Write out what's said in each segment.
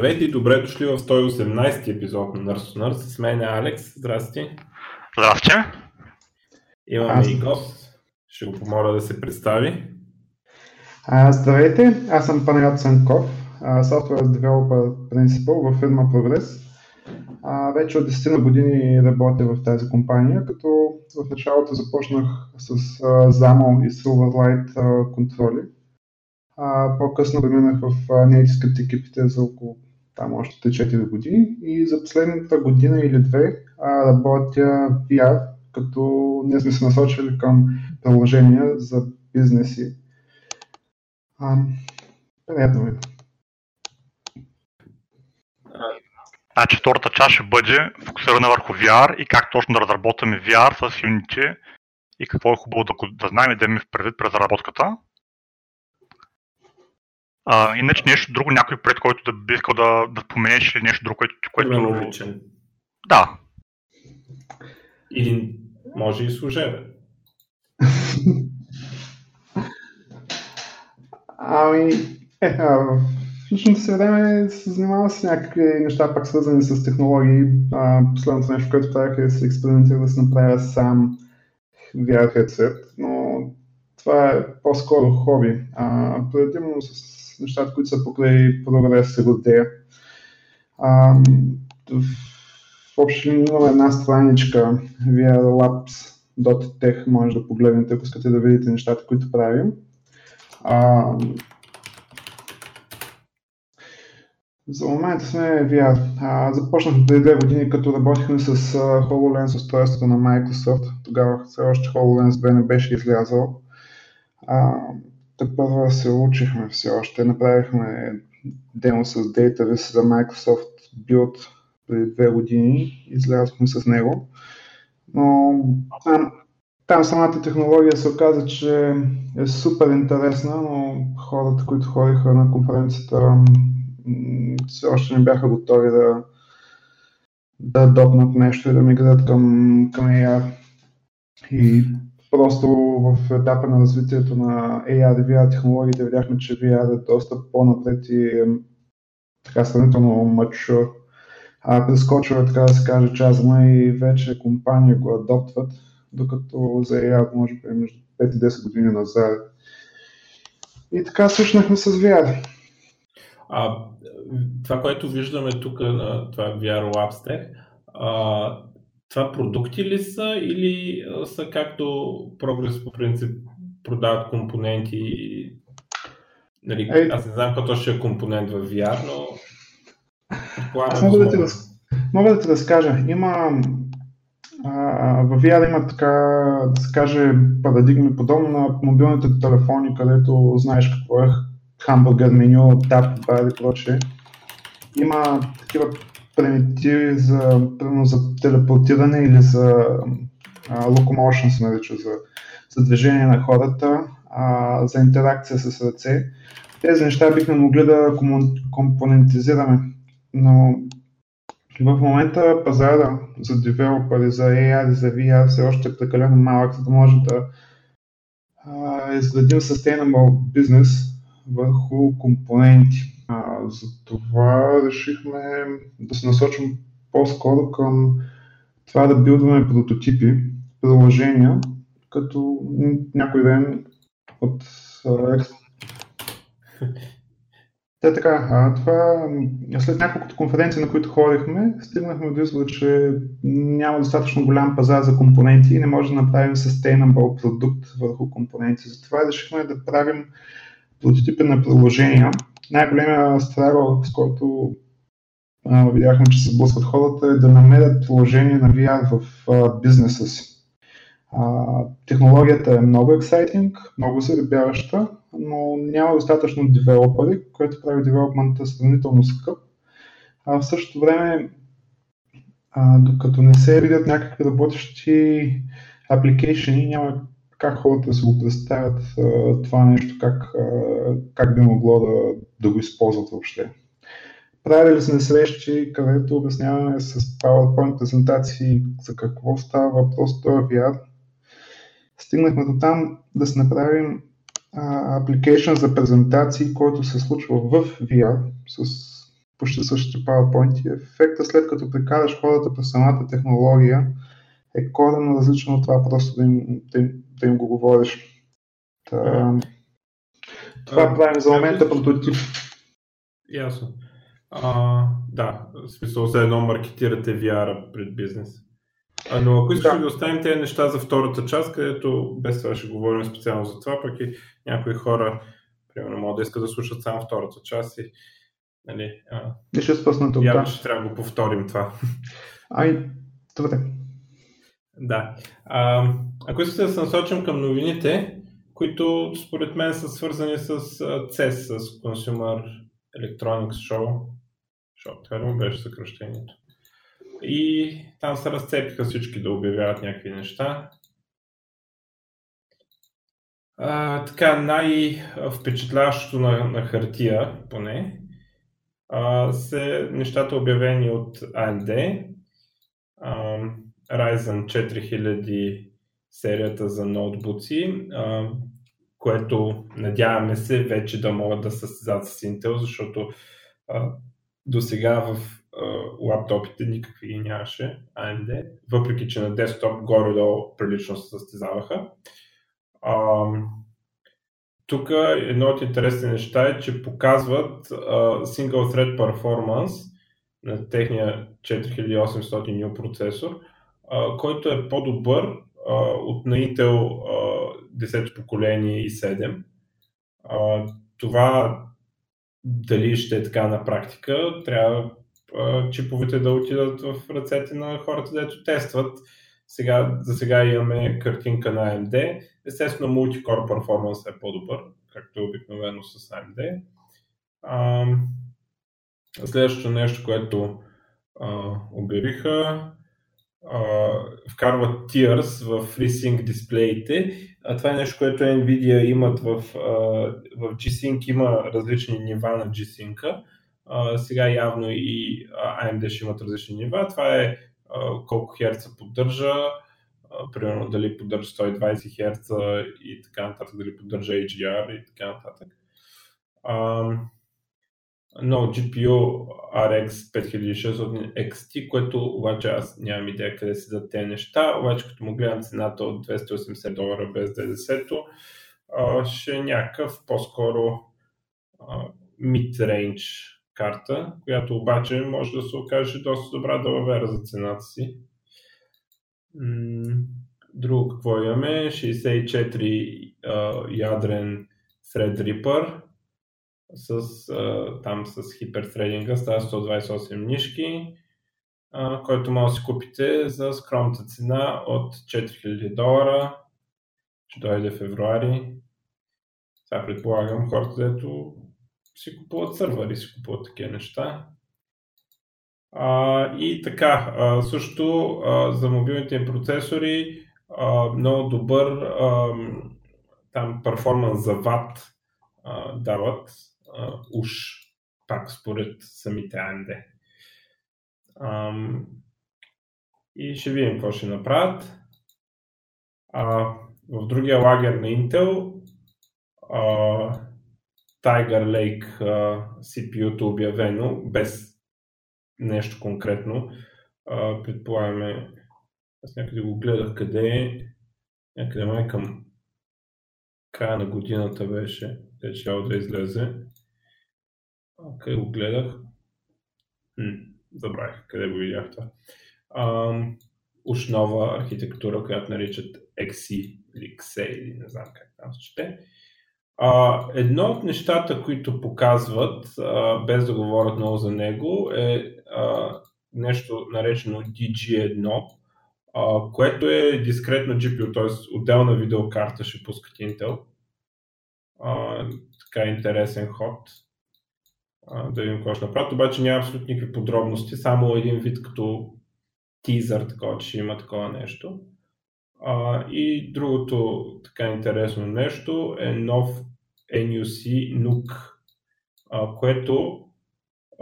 Здравейте и добре дошли в 118 епизод на Nurse Nurse. С мен е Алекс. Здрасти. Здрасти. Имаме Аз... и гост. Ще го помоля да се представи. А, здравейте, аз съм Панайот Санков, Software Developer Principal в фирма Progress. А, вече от 10 на години работя в тази компания, като в началото започнах с а, ZAML и Silverlight а, контроли а, по-късно преминах в Native Script екипите за около там още 4 години и за последната година или две а, работя VR, като ние сме се насочили към приложения за бизнеси. А, приятно ми. Значи втората част ще бъде фокусирана върху VR и как точно да разработваме VR с Unity и какво е хубаво да, да знаем и да имаме в предвид през разработката. А, иначе нещо друго, някой пред който да би искал да, да поменеш или нещо друго, което... което... личен. Да. Или може и служебен. ами, е, а, в личното си време се занимава с някакви неща, пак свързани с технологии. А, последното нещо, което правях е да се експериментира да се направя сам VR headset, но това е по-скоро хоби. А, предимно с нещата, които са покрай прогрес се гордея. В общи линии имаме една страничка vrlabs.tech, може да погледнете, ако искате да видите нещата, които правим. А, за момента сме VR. А, започнахме преди две години, като работихме с uh, HoloLens устройството на Microsoft. Тогава все още HoloLens бе не беше излязъл. А, те първо се учихме все още. Направихме демо с Database за Microsoft Build преди две години. Излязохме с него. Но там, там самата технология се оказа, че е супер интересна, но хората, които ходиха на конференцията, все още не бяха готови да, да допнат нещо и да мигрират към, към AR. И Просто в етапа на развитието на AR и VR технологиите видяхме, че VR е доста по-напред и е така сравнително мачур. А, прескочва, така да се каже, чазма и вече компании го адоптват, докато за AR може би между 5 и 10 години назад. И така свършнахме с VR. А, това, което виждаме тук това VR Labs а, това продукти ли са или са както прогрес по принцип продават компоненти? Нали, Ей, аз не знам какво ще е компонент в VR, но аз мога да, ти раз... мога да ти разкажа. Има а, в VR има така, да се каже, парадигми, подобно на мобилните телефони, където знаеш какво е хамбургер меню, тап, бар и прочее. Има такива примитиви за, за телепортиране или за locomotion се нарича, за, за движение на хората, а, за интеракция с ръце. Тези неща бихме могли да компонентизираме, но в момента пазара за девелопери, за AR и за VR все още е прекалено малък, за да може да изградим sustainable бизнес върху компоненти. За това решихме да се насочим по-скоро към това да билдваме прототипи, приложения, като някой ден от те така, а, това, след няколкото конференции, на които ходихме, стигнахме до извода, че няма достатъчно голям пазар за компоненти и не може да направим sustainable продукт върху компоненти. Затова решихме да правим прототипи на приложения, най-големия страгъл, с който а, видяхме, че се сблъскват хората, е да намерят приложение на VR в а, бизнеса си. А, технологията е много ексайтинг, много заребяваща, но няма достатъчно девелопери, което прави девелопмента сравнително скъп. А в същото време, а, докато не се видят някакви работещи апликейшени, няма как хората се го представят това нещо, как, как би могло да, да го използват въобще. Правили сме срещи, където обясняваме с PowerPoint презентации за какво става въпрос това VR. Стигнахме до там да се направим апликейшн за презентации, който се случва в VR с почти същите PowerPoint. Ефекта след като прекараш хората през самата технология е коренно различно от това просто да им, да им, да им го говориш. Та, това а, правим за момента прототип. Ясно. А, да, в смисъл за едно маркетирате VR пред бизнес. А, но ако искаш да. да оставим тези неща за втората част, където без това ще говорим специално за това, пък и някои хора, примерно, могат да искат да слушат само втората част и нали, а, и ще спъсна тук, да. ще трябва да го повторим това. Ай, добре. Да. А, ако искате да се насочим към новините, които според мен са свързани с CES, с Consumer Electronics Show, защото това беше съкръщението. И там се разцепиха всички да обявяват някакви неща. А, така, най-впечатляващото на, на хартия, поне, а, се нещата обявени от AMD. А, Ryzen 4000 серията за ноутбуци, а, което надяваме се вече да могат да състезат с Intel, защото до сега в лаптопите никакви ги нямаше AMD, въпреки че на десктоп горе-долу прилично се състезаваха. тук едно от интересни неща е, че показват uh, Single Thread Performance на техния 4800 U процесор, uh, който е по-добър uh, от на Intel uh, 10 поколение и 7. Uh, това дали ще е така на практика, трябва чиповете да отидат в ръцете на хората, дето тестват. Сега, за сега имаме картинка на AMD. Естествено, мултикор перформанс е по-добър, както е обикновено с AMD. А, следващото нещо, което а, обявиха, вкарват Tears в FreeSync дисплеите. А това е нещо, което Nvidia имат в, а, в G-Sync, има различни нива на G-Sync. А, сега явно и AMD ще имат различни нива. Това е а, колко херца поддържа, а, примерно дали поддържа 120 херца и така нататък, дали поддържа HDR и така нататък. А, но GPU RX 5600 XT, което обаче аз нямам идея къде си да те неща, обаче като му гледам цената от 280 долара без ДДС-то, ще е някакъв по-скоро mid-range карта, която обаче може да се окаже доста добра далавера за цената си. Друго какво имаме? 64 ядрен Threadripper с, там с хипертрединга става 128 нишки, който може да си купите за скромната цена от 4000 долара. Ще дойде февруари. Сега предполагам хората, дето си купуват сървъри, си купуват такива неща. А, и така, а, също а, за мобилните процесори а, много добър а, там перформанс за ват а, дават а, уж пак според самите AMD. А, и ще видим какво ще направят. А, в другия лагер на Intel а, Tiger Lake CPU-то обявено, без нещо конкретно. предполагаме, аз някъде го гледах къде е, някъде май към края на годината беше, вече да излезе. Къде го гледах? Хм, забравих къде го видях това. Uh, уж нова архитектура, която наричат XC или XE, или не знам как там се чете. А, едно от нещата, които показват, а, без да говорят много за него, е а, нещо наречено DG1, а, което е дискретно GPU, т.е. отделна видеокарта ще пускат Intel. А, така интересен ход. Да видим какво ще направят. Обаче няма абсолютно никакви подробности, само един вид като тизър, такова, че има такова нещо. А, и другото така интересно нещо е нов NUC NUC, а, което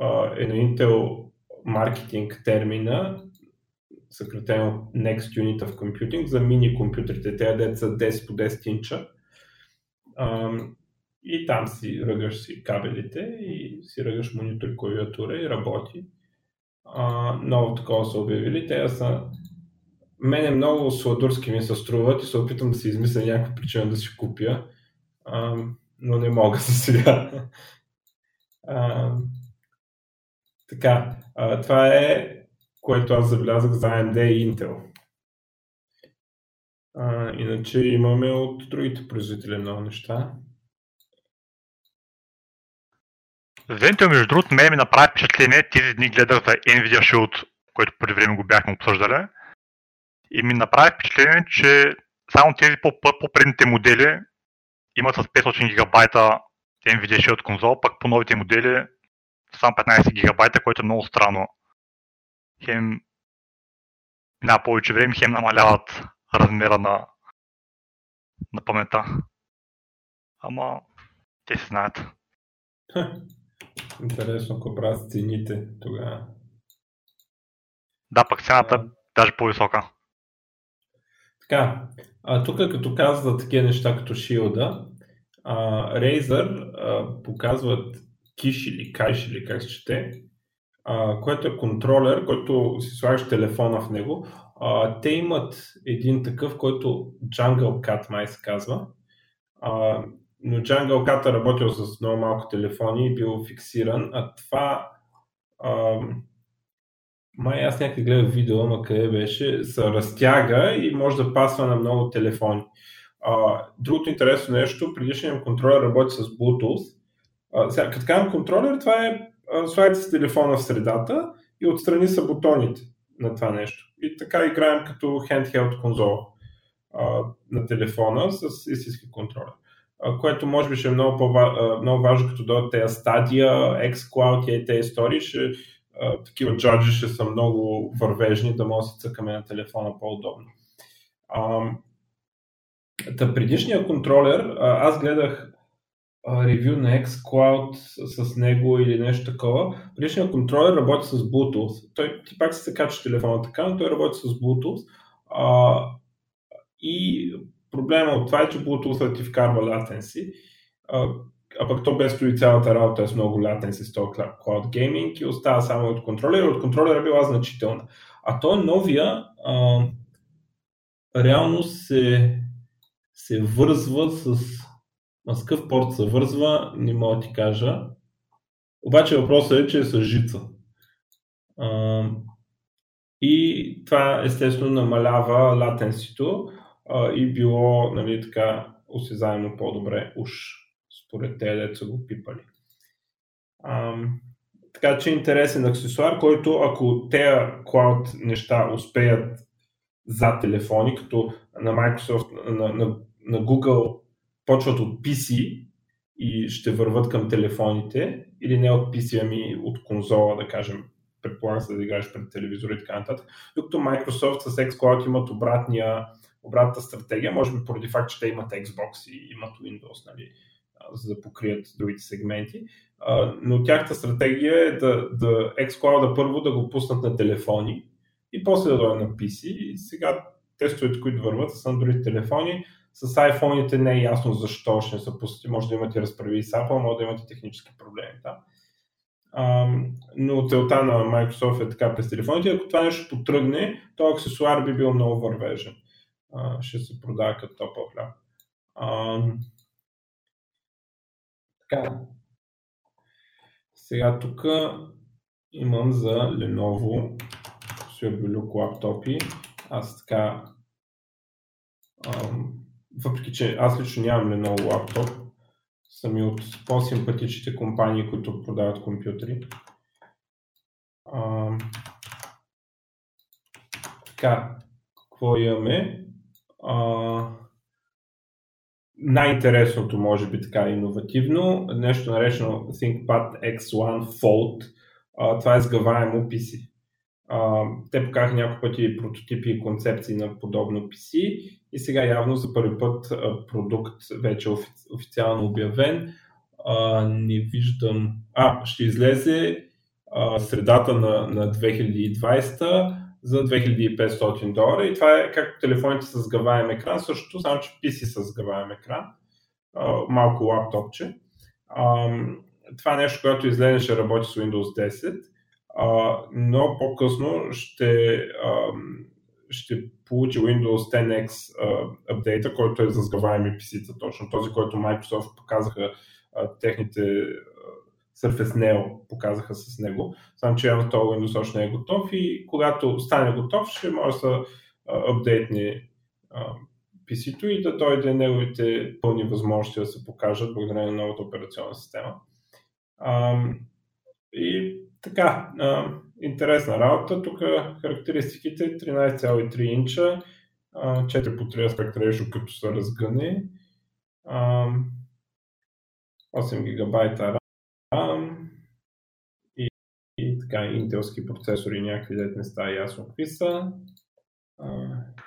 а, е на Intel маркетинг термина, съкратено Next Unit of Computing, за мини компютрите, те деца 10 по 10 инча. А, и там си ръгаш си кабелите и си ръгаш монитор, клавиатура и работи. А, ново такова са обявили. Те са мене много сладурски ми се струват и се опитам да си измисля някаква причина да си купя, а, но не мога за сега. А, така, а, това е което аз забелязах за AMD и Intel. А, иначе имаме от другите производители много неща. Intel, между другото, ме ми направи впечатление. Тези дни гледах за Nvidia Shield, който преди време го бяхме обсъждали. И ми направи впечатление, че само тези по-предните модели имат с 500 гигабайта Nvidia Shield конзол, пък по новите модели само 15 гигабайта, което е много странно. Хем на повече време, хем намаляват размера на, на памета. Ама те се знаят. Интересно, ако правят цените тогава. Да, пък цената е даже по-висока. Така, а тук като казват такива неща като Shield, а, Razer а, показват киш или кайш или как се чете, а, което е контролер, който си слагаш телефона в него. А, те имат един такъв, който Jungle Cat май се казва. А, но Jungle Cat е работил с много малко телефони и бил фиксиран, а това а, май аз някъде гледах видео, но къде беше, се разтяга и може да пасва на много телефони. А, другото интересно нещо, предишният контролер работи с Bluetooth. А, сега, като казвам контролер, това е слагате си телефона в средата и отстрани са бутоните на това нещо. И така играем като handheld конзола на телефона с истински контролер. Което може би ще е много, много важно, като дойдат тези стадия, xCloud и тези истории, ще, такива джаджи ще са много вървежни, да може да се цъкаме на телефона по-удобно. Та предишния контролер, аз гледах ревю на xCloud с него или нещо такова. Предишният контролер работи с Bluetooth. Той, ти пак се кача телефона така, но той работи с Bluetooth. А, и проблема от това е, че Bluetooth ти вкарва latency. А, а пък то без стои цялата работа е с много latency с този Cloud Gaming и остава само от контролера. От контролера била значителна. А то новия а, реално се, се вързва с с какъв порт се вързва, не мога да ти кажа. Обаче въпросът е, че е с жица. А, и това естествено намалява латенсито и било нали, така осезаемо по-добре уж според те, деца го пипали. А, така че интересен аксесуар, който ако тези cloud неща успеят за телефони, като на Microsoft, на, на, на Google почват от PC и ще върват към телефоните, или не от PC, ами от конзола, да кажем, предполага се да играеш пред телевизора и така нататък. Докато Microsoft с xCloud имат обратния, обратната стратегия, може би поради факт, че те имат Xbox и имат Windows, нали, за да покрият другите сегменти. Но тяхната стратегия е да, да xCloud първо да го пуснат на телефони и после да дойде на PC. И сега тестовете, които върват са на другите телефони, с iPhone-ите не е ясно защо ще не са пуснати. Може да имате разправи с Apple, може да имате технически проблеми. Да? Но целта на Microsoft е така през телефоните. Ако това нещо потръгне, то аксесуар би бил много вървежен. Ще се продава като топъл хляб. Um, така. Сега тук имам за Lenovo Silverlook лаптопи. Аз така um, въпреки че аз лично нямам Lenovo лаптоп, съм и от по-симпатичните компании, които продават компютри. А, така, какво имаме? А, най-интересното, може би така иновативно, нещо наречено ThinkPad X1 Fold. А, това е сгъваемо PC. А, те покараха няколко пъти прототипи и концепции на подобно PC и сега явно за първи път продукт вече е официално обявен. А, не виждам. А, ще излезе а, средата на, на 2020 за 2500 долара и това е както телефоните с сгъваем екран, също само че PC с сгъваем екран. малко лаптопче. Това нещо, което излезе, ще работи с Windows 10, а, но по-късно ще, ще получи Windows 10X апдейта, който е за сгъваеми PC-та, точно този, който Microsoft показаха техните Surface Neo показаха с него. Само, че явно този Windows още не е готов и когато стане готов, ще може да се апдейтни PC-то и да дойде неговите пълни възможности да се покажат благодарение на новата операционна система. А, и така, а, интересна работа. Тук характеристиките 13,3 инча, 4 по 3 аспект ratio, като са разгъни, 8 гигабайта и, и така интелски процесори, някакви дет не става ясно какви са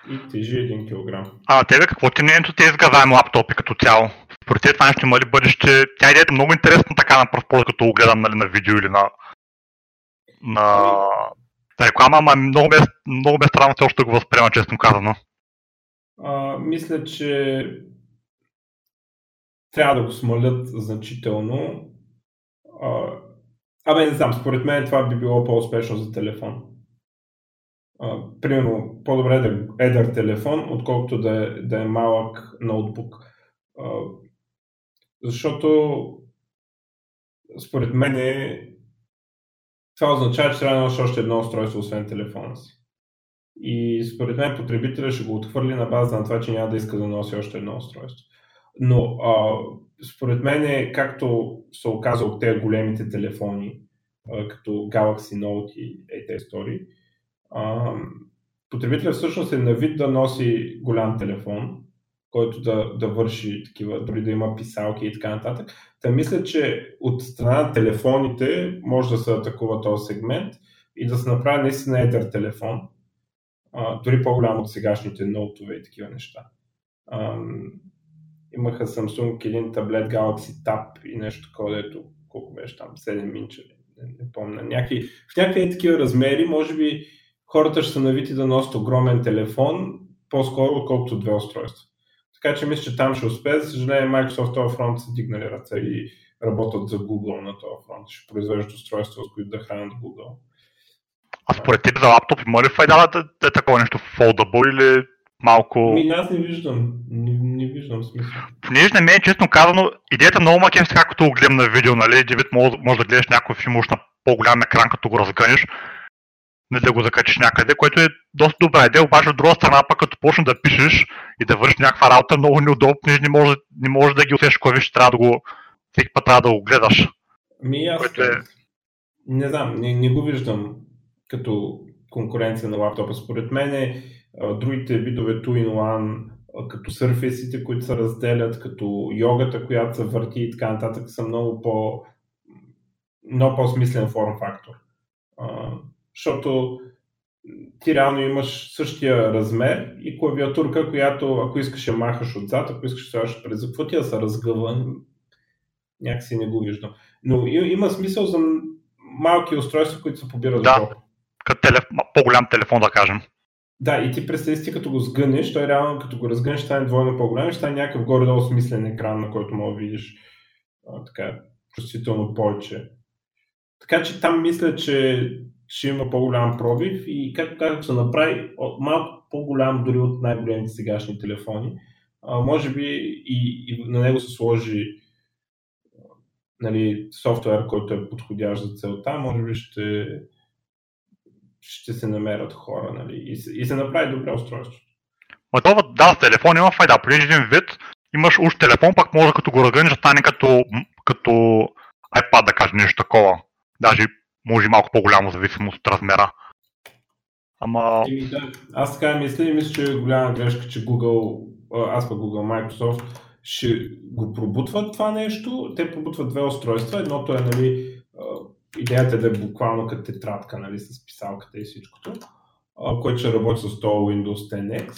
и тежи 1 кг. А, тебе какво ти не е те изгазаем лаптопи като цяло? Според това нещо има ли бъдеще? Тя идеята е много интересна така на пръв поглед, като го гледам нали, на видео или на, на, на реклама, ама много бе, много бе странно още да го възприема, честно казано. А, мисля, че трябва да го смалят значително. А, абе, не знам, според мен това би било по-успешно за телефон примерно, по-добре да е едър телефон, отколкото да е, да е малък ноутбук. А, защото според мен е, това означава, че трябва да носиш още едно устройство, освен телефона си. И според мен потребителя ще го отхвърли на база на това, че няма да иска да носи още едно устройство. Но а, според мен, е, както се оказа от тези големите телефони, като Galaxy Note и тези истории, потребителят всъщност е на вид да носи голям телефон, който да, да върши такива, дори да има писалки и така нататък. Та мисля, че от страна на телефоните може да се атакува този сегмент и да се направи наистина едър телефон, дори по-голям от сегашните ноутове и такива неща. Имаха Samsung един таблет Galaxy Tab и нещо такова, дето колко беше там, 7 инча, не, не помня. Някакви, в някакви такива размери, може би хората ще са навити да носят огромен телефон по-скоро, отколкото две устройства. Така че мисля, че там ще успее. За съжаление, Microsoft този фронт са дигнали ръце и работят за Google на този фронт. Ще произвеждат устройства, с които да хранят Google. А според теб за лаптоп има ли файда да, да е такова нещо foldable или малко... Ми, аз не виждам. Не, не виждам смисъл. Понеже на мен, честно казано, идеята много макем сега, като го гледам на видео, нали, Дивид, може, може да гледаш някой филм на по-голям екран, като го разгънеш, не да го закачиш някъде, което е доста добра идея, обаче от друга страна пък като почнеш да пишеш и да вършиш някаква работа, много неудобно, не можеш, не можеш да ги усещаш кой виж, трябва да го, всеки път трябва да го гледаш. Ми аз което е... не знам, не, не го виждам като конкуренция на лаптопа. Според мен е, другите видове 2-in-1, като сърфисите, които се разделят, като йогата, която се върти и така нататък, са много по много по-смислен форм фактор защото ти реално имаш същия размер и клавиатурка, която ако искаш я махаш отзад, ако искаш да слагаш през да се разгъва, някакси не го виждам. Но има смисъл за малки устройства, които се побират да, като телеф... по-голям телефон, да кажем. Да, и ти представи си, като го сгънеш, той реално като го разгънеш, ще стане двойно по-голям ще стане някакъв горе-долу смислен екран, на който мога да видиш а, така, чувствително повече. Така че там мисля, че ще има по-голям пробив и както казах, се направи малко по-голям дори от най-големите сегашни телефони. А, може би и, и на него се сложи нали, софтуер, който е подходящ за целта, може би ще, ще се намерят хора нали, и, се, и се направи добре устройство. Ма това да, с телефон има файда. При един вид имаш уж телефон, пак може като го разгънеш да стане като, като iPad, да кажем нещо такова. Даже може малко по-голямо зависимост от размера. Ама... И, да, аз така мисля и мисля, че е голяма грешка, че Google, аз пък Google, Microsoft ще го пробутват това нещо. Те пробутват две устройства. Едното е, нали, идеята е да е буквално като тетрадка, нали, с писалката и всичкото, което ще работи с това Windows 10X.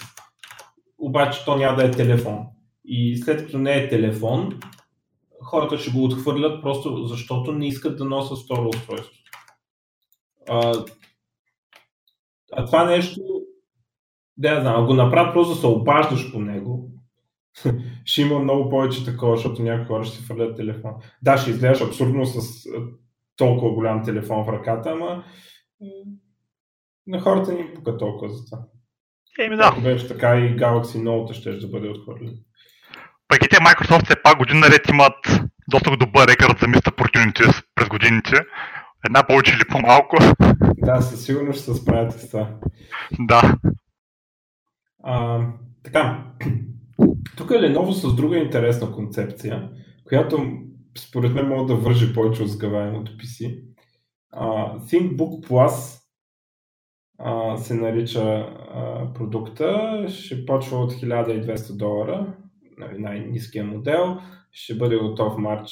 Обаче то няма да е телефон. И след като не е телефон, хората ще го отхвърлят просто защото не искат да носят второ устройство. А, а това нещо, да я знам, го направят просто да се обаждаш по него, ще има много повече такова, защото някои хора ще си фърлят телефон. Да, ще изглеждаш абсурдно с толкова голям телефон в ръката, ама на хората ни пука толкова за това. Еми да. Ако беше така и Galaxy Note ще да бъде отхвърлен. Пък и те Microsoft все пак година наред имат доста добър рекорд за миста opportunities през годините. Една повече или по-малко. Да, със сигурност ще се справяте с това. Да. А, така. Тук е Lenovo с друга интересна концепция, която според мен може да вържи повече от сгъваемото PC. Uh, ThinkBook Plus uh, се нарича uh, продукта. Ще почва от 1200 долара, нали, най-низкия модел. Ще бъде готов март,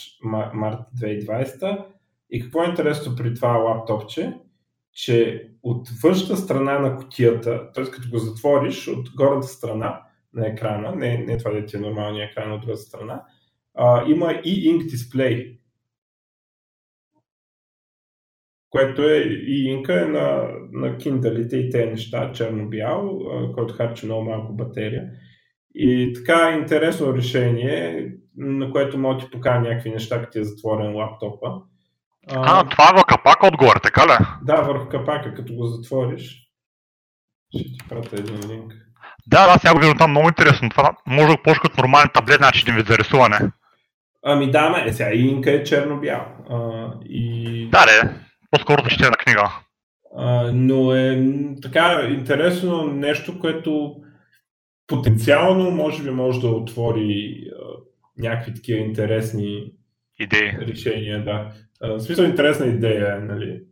март 2020. И какво е интересно при това лаптопче? Че от външната страна на котията, т.е. като го затвориш от горната страна на екрана, не, не това да ти е нормалния екран от другата страна, а, има и ink дисплей, което е и инка е на, на киндалите и те неща, черно-бял, който харчи много малко батерия. И така е интересно решение, на което може да ти покажа някакви неща, като ти е затворен лаптопа. А, а това е върху капака отгоре, така ли? Да, върху капака, като го затвориш. Ще ти пратя един линк. Да, да, сега го виждам там много интересно. Това може да го като нормален таблет, значи един вид за рисуване. Ами да, ме, сега и инка е черно-бял. А, и... Да, да, по-скоро чете на книга. А, но е така интересно нещо, което потенциално може би може да отвори а, някакви такива интересни идеи. решения. Да. А, в смисъл интересна идея е, нали?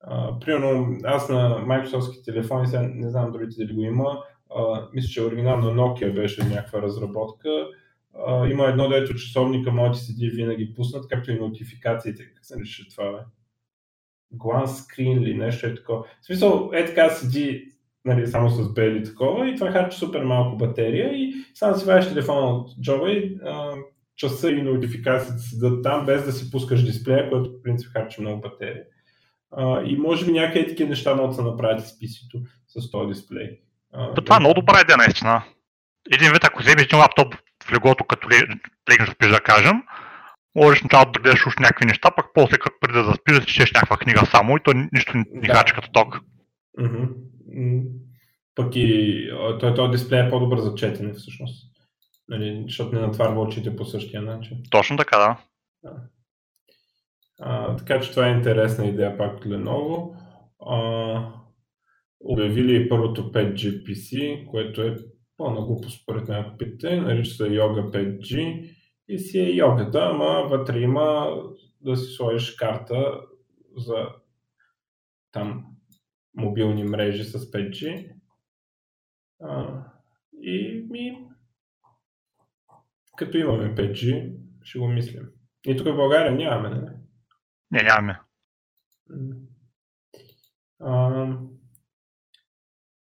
А, примерно, аз на Microsoft телефони, сега не знам другите дали го има, а, мисля, че оригинално Nokia беше някаква разработка. Има едно, дето часовника може да седи винаги пуснат, както и нотификациите, как се нарича това, бе? Glance screen или нещо е такова. В смисъл, е така седи нали, само с бели такова и това харчи супер малко батерия и само си вадиш телефона от джоба и а, часа и нотификациите седат там, без да си пускаш дисплея, който в принцип харчи много батерия. А, и може би някакви такива неща могат да се направят с PC-то, с този дисплей. А, това е много добра идея, наистина. Един вид, ако вземеш един лаптоп в леглото, като легнеш спиш, да кажем, можеш началото да гледаш уж някакви неща, пък после като преди да заспиш, да четеш някаква книга само и то нищо не да. като ток. Mm-hmm. Пък и той, този дисплей е по-добър за четене всъщност. Нали, защото не натварва очите по същия начин. Точно така, да. да. А, така че това е интересна идея пак от Lenovo. А, обявили първото 5G PC, което е пълна глупост според мен, ако питате. Нарича се Yoga 5G и си е йогата, ама вътре има да си сложиш карта за там мобилни мрежи с 5G. А, и ми, като имаме 5G, ще го мислим. И тук в България нямаме, не? Не, нямаме. Uh,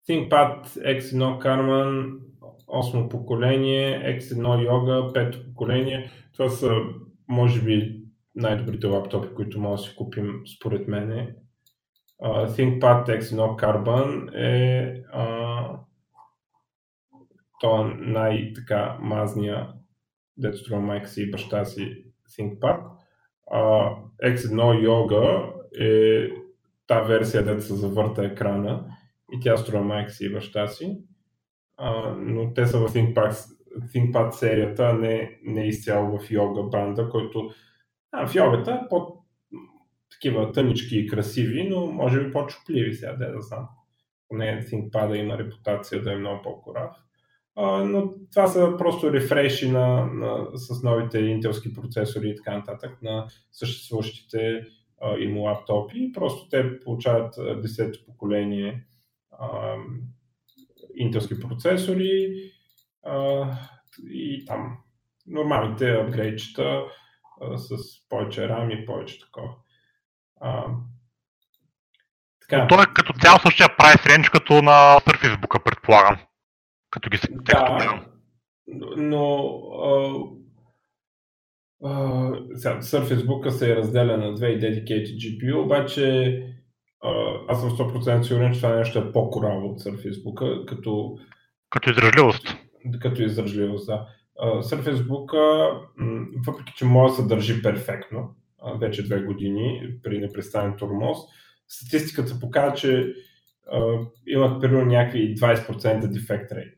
ThinkPad X1 Carman, 8 поколение, X1 Yoga, 5 поколение. Това са, може би, най-добрите лаптопи, които може да си купим, според мен. Uh, ThinkPad X1 Carbon е uh, то най-така мазния, дето струва майка си и баща си ThinkPad. Uh, X1 Yoga е та версия, дето се завърта екрана и тя струва майка си и баща си. Uh, но те са в ThinkPad, ThinkPad серията, а не, не изцяло в йога банда, който а, в йогата е по такива тънички и красиви, но може би по-чупливи сега, да да знам. Поне ThinkPad има репутация да е много по-корав. Но това са просто рефреши на, на, с новите интелски процесори и така нататък на съществуващите uh, им лаптопи. Просто те получават 10-то поколение uh, интелски процесори и там нормалните апгрейдчета с повече RAM и повече такова. Uh, така. Но той е като цяло същия прайс рейндж като на Surface предполагам като ги да, но а, а, сега, Surface Book се е разделя на две и Dedicated GPU, обаче а, аз съм 100% сигурен, че това нещо е по-кораво от Surface Book, като... Като издръжливост. Като издръжливост, да. Surface Book, въпреки че може да се държи перфектно, вече две години при непрестанен тормоз, статистиката показва, че имах примерно някакви 20% дефект рейт.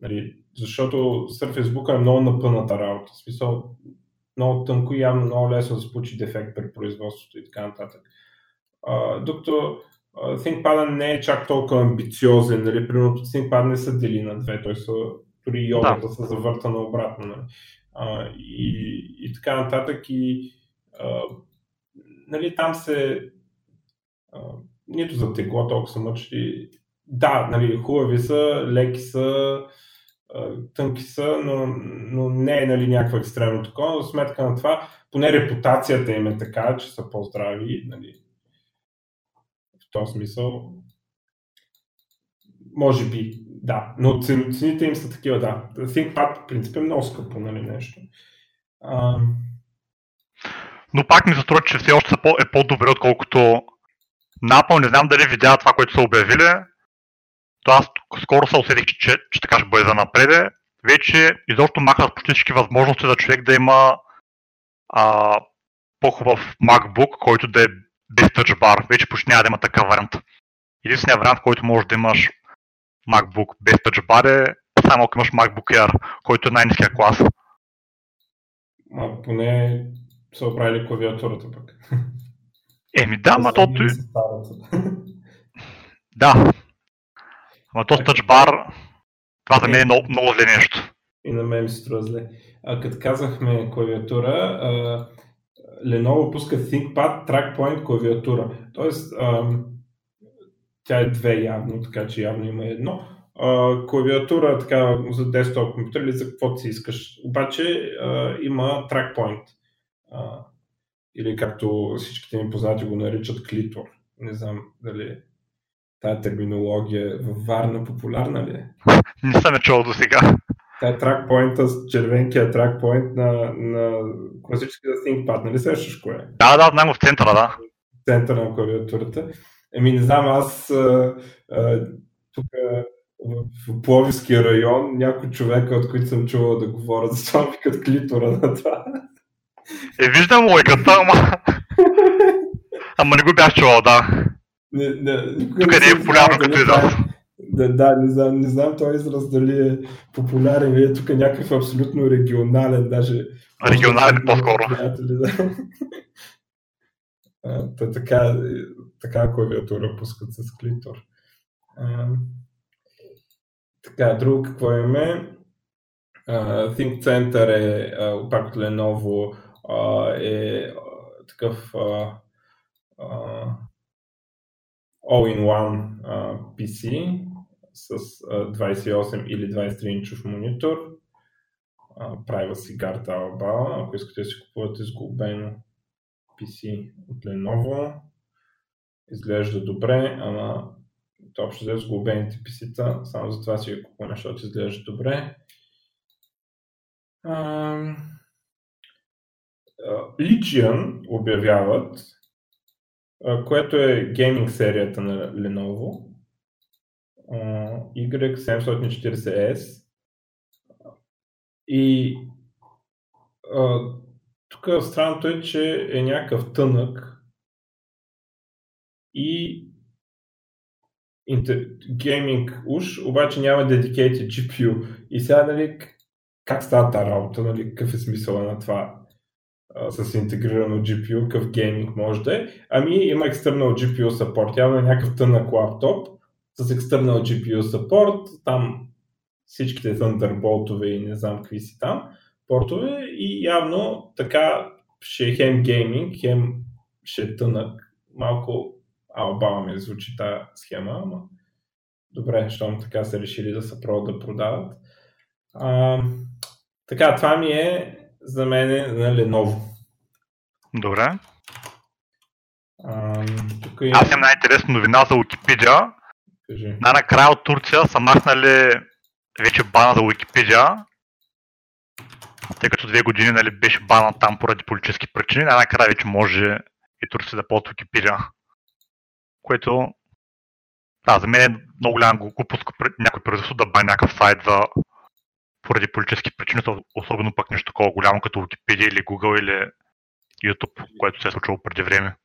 Нали, защото Surface Book е много напъната работа. В смисъл, много тънко и явно много лесно да се получи дефект при производството и така нататък. А, докато ThinkPad не е чак толкова амбициозен, нали? примерно ThinkPad не са дели на две, той са дори йогата да. са завърта обратно. Нали? А, и, и така нататък. И а, нали, там се а, нито за тегло толкова са мъчи. Да, нали, хубави са, леки са, тънки са, но, но не е нали, някакво екстремно такова, но сметка на това, поне репутацията им е така, че са по-здрави. Нали. В този смисъл, може би, да, но цените им са такива, да. ThinkPad, в принцип, е много скъпо, нали, нещо. А... Но пак ми се струва, че все още е по-добре, отколкото Apple. Не знам дали видя това, което са обявили, то аз скоро се усетих, че, че, че така ще бъде за напреде. Вече изобщо махнат почти всички възможности за човек да има а, по-хубав MacBook, който да е без Touch Bar. Вече почти няма да има такъв вариант. Единственият вариант, който може да имаш MacBook без Touch Bar е само ако имаш MacBook Air, който е най-низкия клас. А поне са оправили клавиатурата пък. Еми да, ма то... Да, Ама то тъчбар, това за мен е много, много зле нещо. И на мен ми се струва зле. А, като казахме клавиатура, а, Lenovo пуска ThinkPad TrackPoint клавиатура. Тоест, а, тя е две явно, така че явно има едно. А, клавиатура така за десктоп компютър или за каквото си искаш. Обаче а, има TrackPoint. А, или както всичките ми познати го наричат клитор. Не знам дали Тая терминология във Варна популярна ли е? Не съм е чувал до сега. Тая тракпоинта с червенкия тракпоинт на, на класическия ThinkPad, нали сещаш кое е? Да, да, знам в центъра, да. В центъра на клавиатурата. Еми, не знам, аз а, а, тук в Пловиския район някои човека, от които съм чувал да говорят за това, викат клитора на това. Е, виждам лойката, ама... ама не го бях чувал, да. Не, не, Тук не е популярно като израз. Да, да, не знам, не знам този израз дали е популярен или е тук някакъв абсолютно регионален, даже. Регионален по-скоро. Да. Та, така, така клавиатура пускат с клитор. А, така, друго какво имаме? Uh, Think Center е uh, пак от Lenovo uh, е такъв all-in-one PC с uh, 28 или 23 инчов монитор. Uh, Privacy Guard Alba, ако искате да си купувате сглобено PC от Lenovo. Изглежда добре, ама общо за сглобените PC-та, само за това си я купуваме, защото изглежда добре. Legion обявяват което е гейминг серията на Lenovo. Y740S. И тук странното е, че е някакъв тънък и гейминг уж, обаче няма dedicated GPU. И сега, нали, как става тази работа, нали, какъв е смисъл на това? с интегрирано GPU, какъв гейминг може да е. Ами има external GPU support, явно е някакъв тънък лаптоп с external GPU support, там всичките Thunderbolt-ове и не знам какви си там портове и явно така ще е хем гейминг, хем ще е тънък. Малко албава ми звучи тази схема, ама добре, щом така са решили да се пробват да продават. А, така, това ми е за мен на Lenovo. Добре. А, тук има... Аз имам най-интересна новина за Wikipedia. Най-накрая от Турция са махнали вече бана за Wikipedia, тъй като две години нали, беше бана там поради политически причини, най-накрая вече може и Турция да ползва Wikipedia. Което да, за мен е много голяма глупост някой правителство да бани някакъв сайт за поради политически причини, особено пък нещо такова голямо като Wikipedia или Google или YouTube, което се е случило преди време.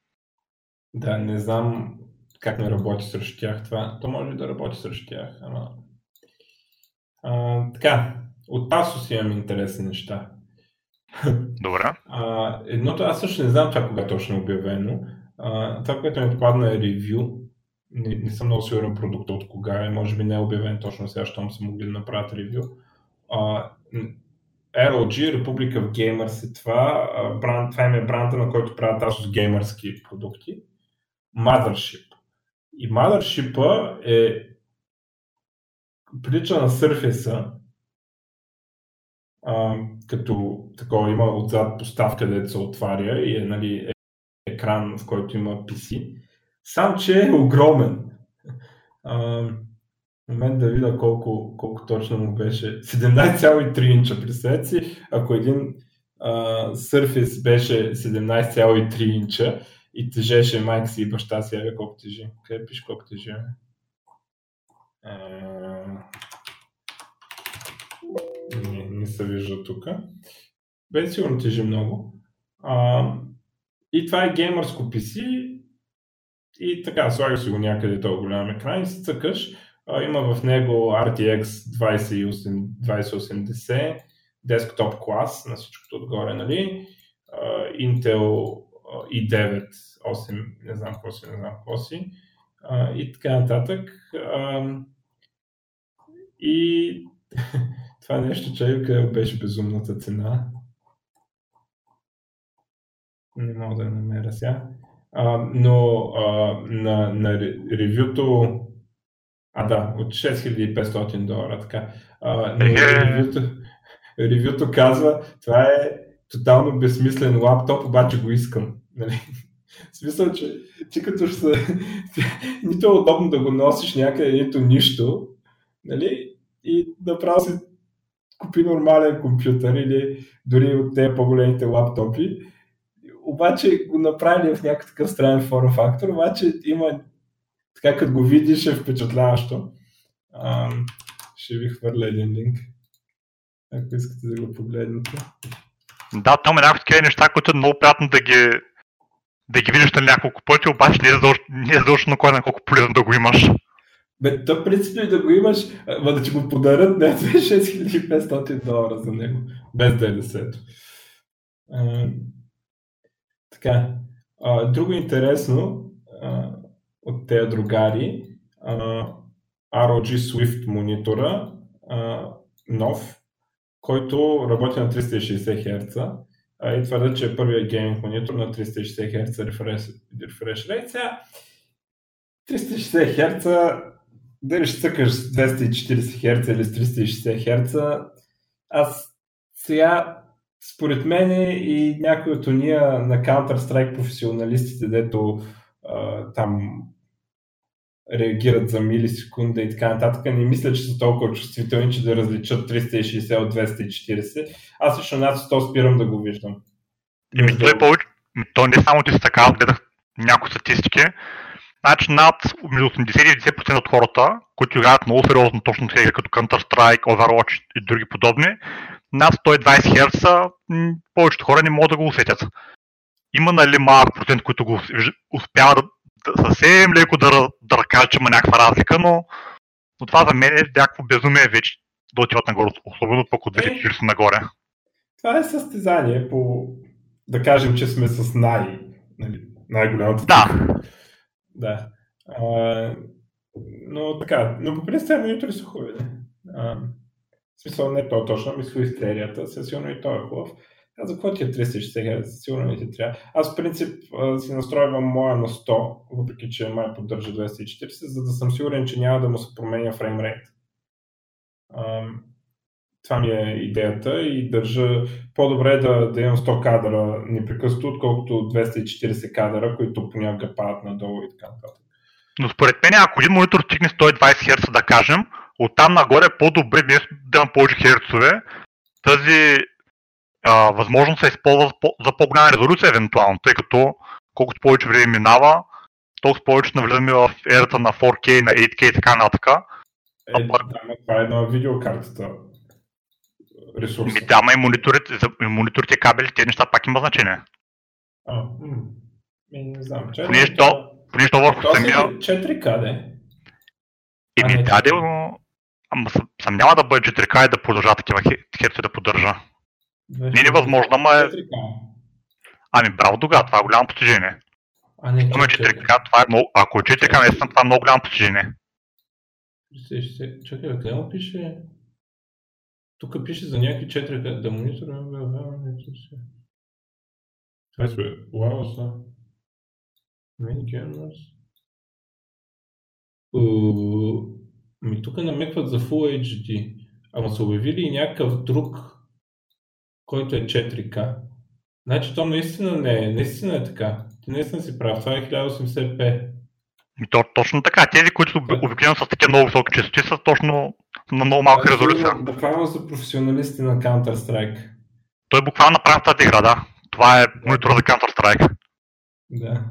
Да, не знам как не работи срещу тях това. То може да работи срещу тях, ама... А, така, от Asus имам интересни неща. Добре. А, едното, аз също не знам това кога точно е обявено. А, това, което ми попадна е ревю. Не, не съм много сигурен продукта от кога е. Може би не е обявен точно сега, щом са могли да направят ревю. А, ROG, Republic of Gamers е това. Бранд, това е бранда, на който правят Asus геймърски продукти. Mothership. И Mothership е прилича на Surface, а, като такова има отзад поставка, където се отваря и е нали, екран, в който има PC. Сам, че е огромен. А, момент да видя колко, колко точно му беше. 17,3 инча, представете си, ако един а, Surface беше 17,3 инча и тежеше майка си и баща си, абе колко тежи. Къде пише колко тежи? А, не, не се вижда тук. Бе сигурно тежи много. А, и това е геймърско PC и така, слагаш си го някъде този голям екран и си цъкаш има в него RTX 2080, десктоп клас на всичкото отгоре, нали? Intel i9, 8, не знам какво си, не знам какво си. И така нататък. И това нещо, че беше безумната цена. Не мога да намеря сега. но на, на ревюто а, да, от 6500 долара. Така. А, но ревюто, ревюто казва, това е тотално безсмислен лаптоп, обаче го искам. Нали? В смисъл, че ти като ще нито е удобно да го носиш някъде, нито нищо. Нали? И направо си купи нормален компютър или дори от тези по-големите лаптопи. Обаче го направили в някакъв странен форм фактор, обаче има така като го видиш е впечатляващо. А, ще ви хвърля един линк, ако искате да го погледнете. Да, там е някакви такива неща, които е много приятно да ги, да ги видиш на няколко пъти, обаче не е задължено кой на колко полезно да го имаш. Бе, то принцип е да го имаш, ма да ти го подарят, не, 6500 долара за него, без ДДС. Така. А, друго интересно, а, от тези другари, ROG Swift монитора, нов, който работи на 360 Hz и твърда, че е първият гейминг монитор на 360 Hz refresh rate. Сега 360 Hz, дали ще цъкаш с 240 Hz или с 360 Hz, аз сега според мен и някои от уния на Counter-Strike професионалистите, дето а, там реагират за милисекунда и така нататък. Не мисля, че са толкова чувствителни, че да различат 360 от 240. Аз лично над 100 спирам да го виждам. Еми, то, е повече, то не само ти са така, гледах някои статистики. Значи над между 80 и 90% от хората, които играят много сериозно точно сега, като Counter-Strike, Overwatch и други подобни, над 120 Hz повечето хора не могат да го усетят. Има нали малък процент, които го успяват да, съвсем леко да, да кажа, че има някаква разлика, но, но това за мен е някакво безумие вече да отиват нагоре, особено пък от 240 е, нагоре. Това е състезание по, да кажем, че сме с най, нали, най-голямото. Да. Да. А, но така, но по принцип монитори са хубави. В смисъл не то точно, мисля истерията, със сигурно и то е хубав. А за какво ти е 360 Hz? Сигурно не ти трябва. Аз в принцип си настройвам моя на 100, въпреки че май поддържа 240, за да съм сигурен, че няма да му се променя фреймрейт. Това ми е идеята и държа по-добре да, да имам 100 кадъра непрекъснато, отколкото 240 кадъра, които понякога падат надолу и така нататък. Но според мен, ако един монитор стигне 120 Hz, да кажем, оттам нагоре по-добре, вместо да имам повече херцове, тази а, възможно се използва за по-голяма резолюция евентуално, тъй като колкото повече време минава, толкова повече навлизаме в ерата на 4K, на 8K и така нататък. Е, да, това е на видеокартата. ресурса. Ми, да, ма и мониторите, и мониторите кабели, тези неща пак има значение. А, м. Не знам. То, понеже то върху самия... 4К, де. А, Еми, да, но... Ама съм, няма да бъде 4K и да продължава такива хе- херци да поддържа. Не е невъзможно, ама е... 4К. Ами, браво тогава, това е голямо постижение. А не, Имаме 4K, това е много... Ако е 4K, наистина това е много голямо постижение. Чакай, бе, къде пише? Тук пише за някакви 4К да мониторим обявяването си. Е бе. Many cameras. Уу, Ми тук намекват за Full HD. Ама са обявили и някакъв друг, който е 4K. Значи то наистина не е, наистина е така. Ти наистина си прав, това е 1080p. И то, точно така. Тези, които обик- обикновено са с такива много високи частоти, са точно на много малка е резолюция. Буквално за професионалисти на Counter-Strike. Той е буквално направен в тази игра, да. Това е монитора за Counter-Strike. Да.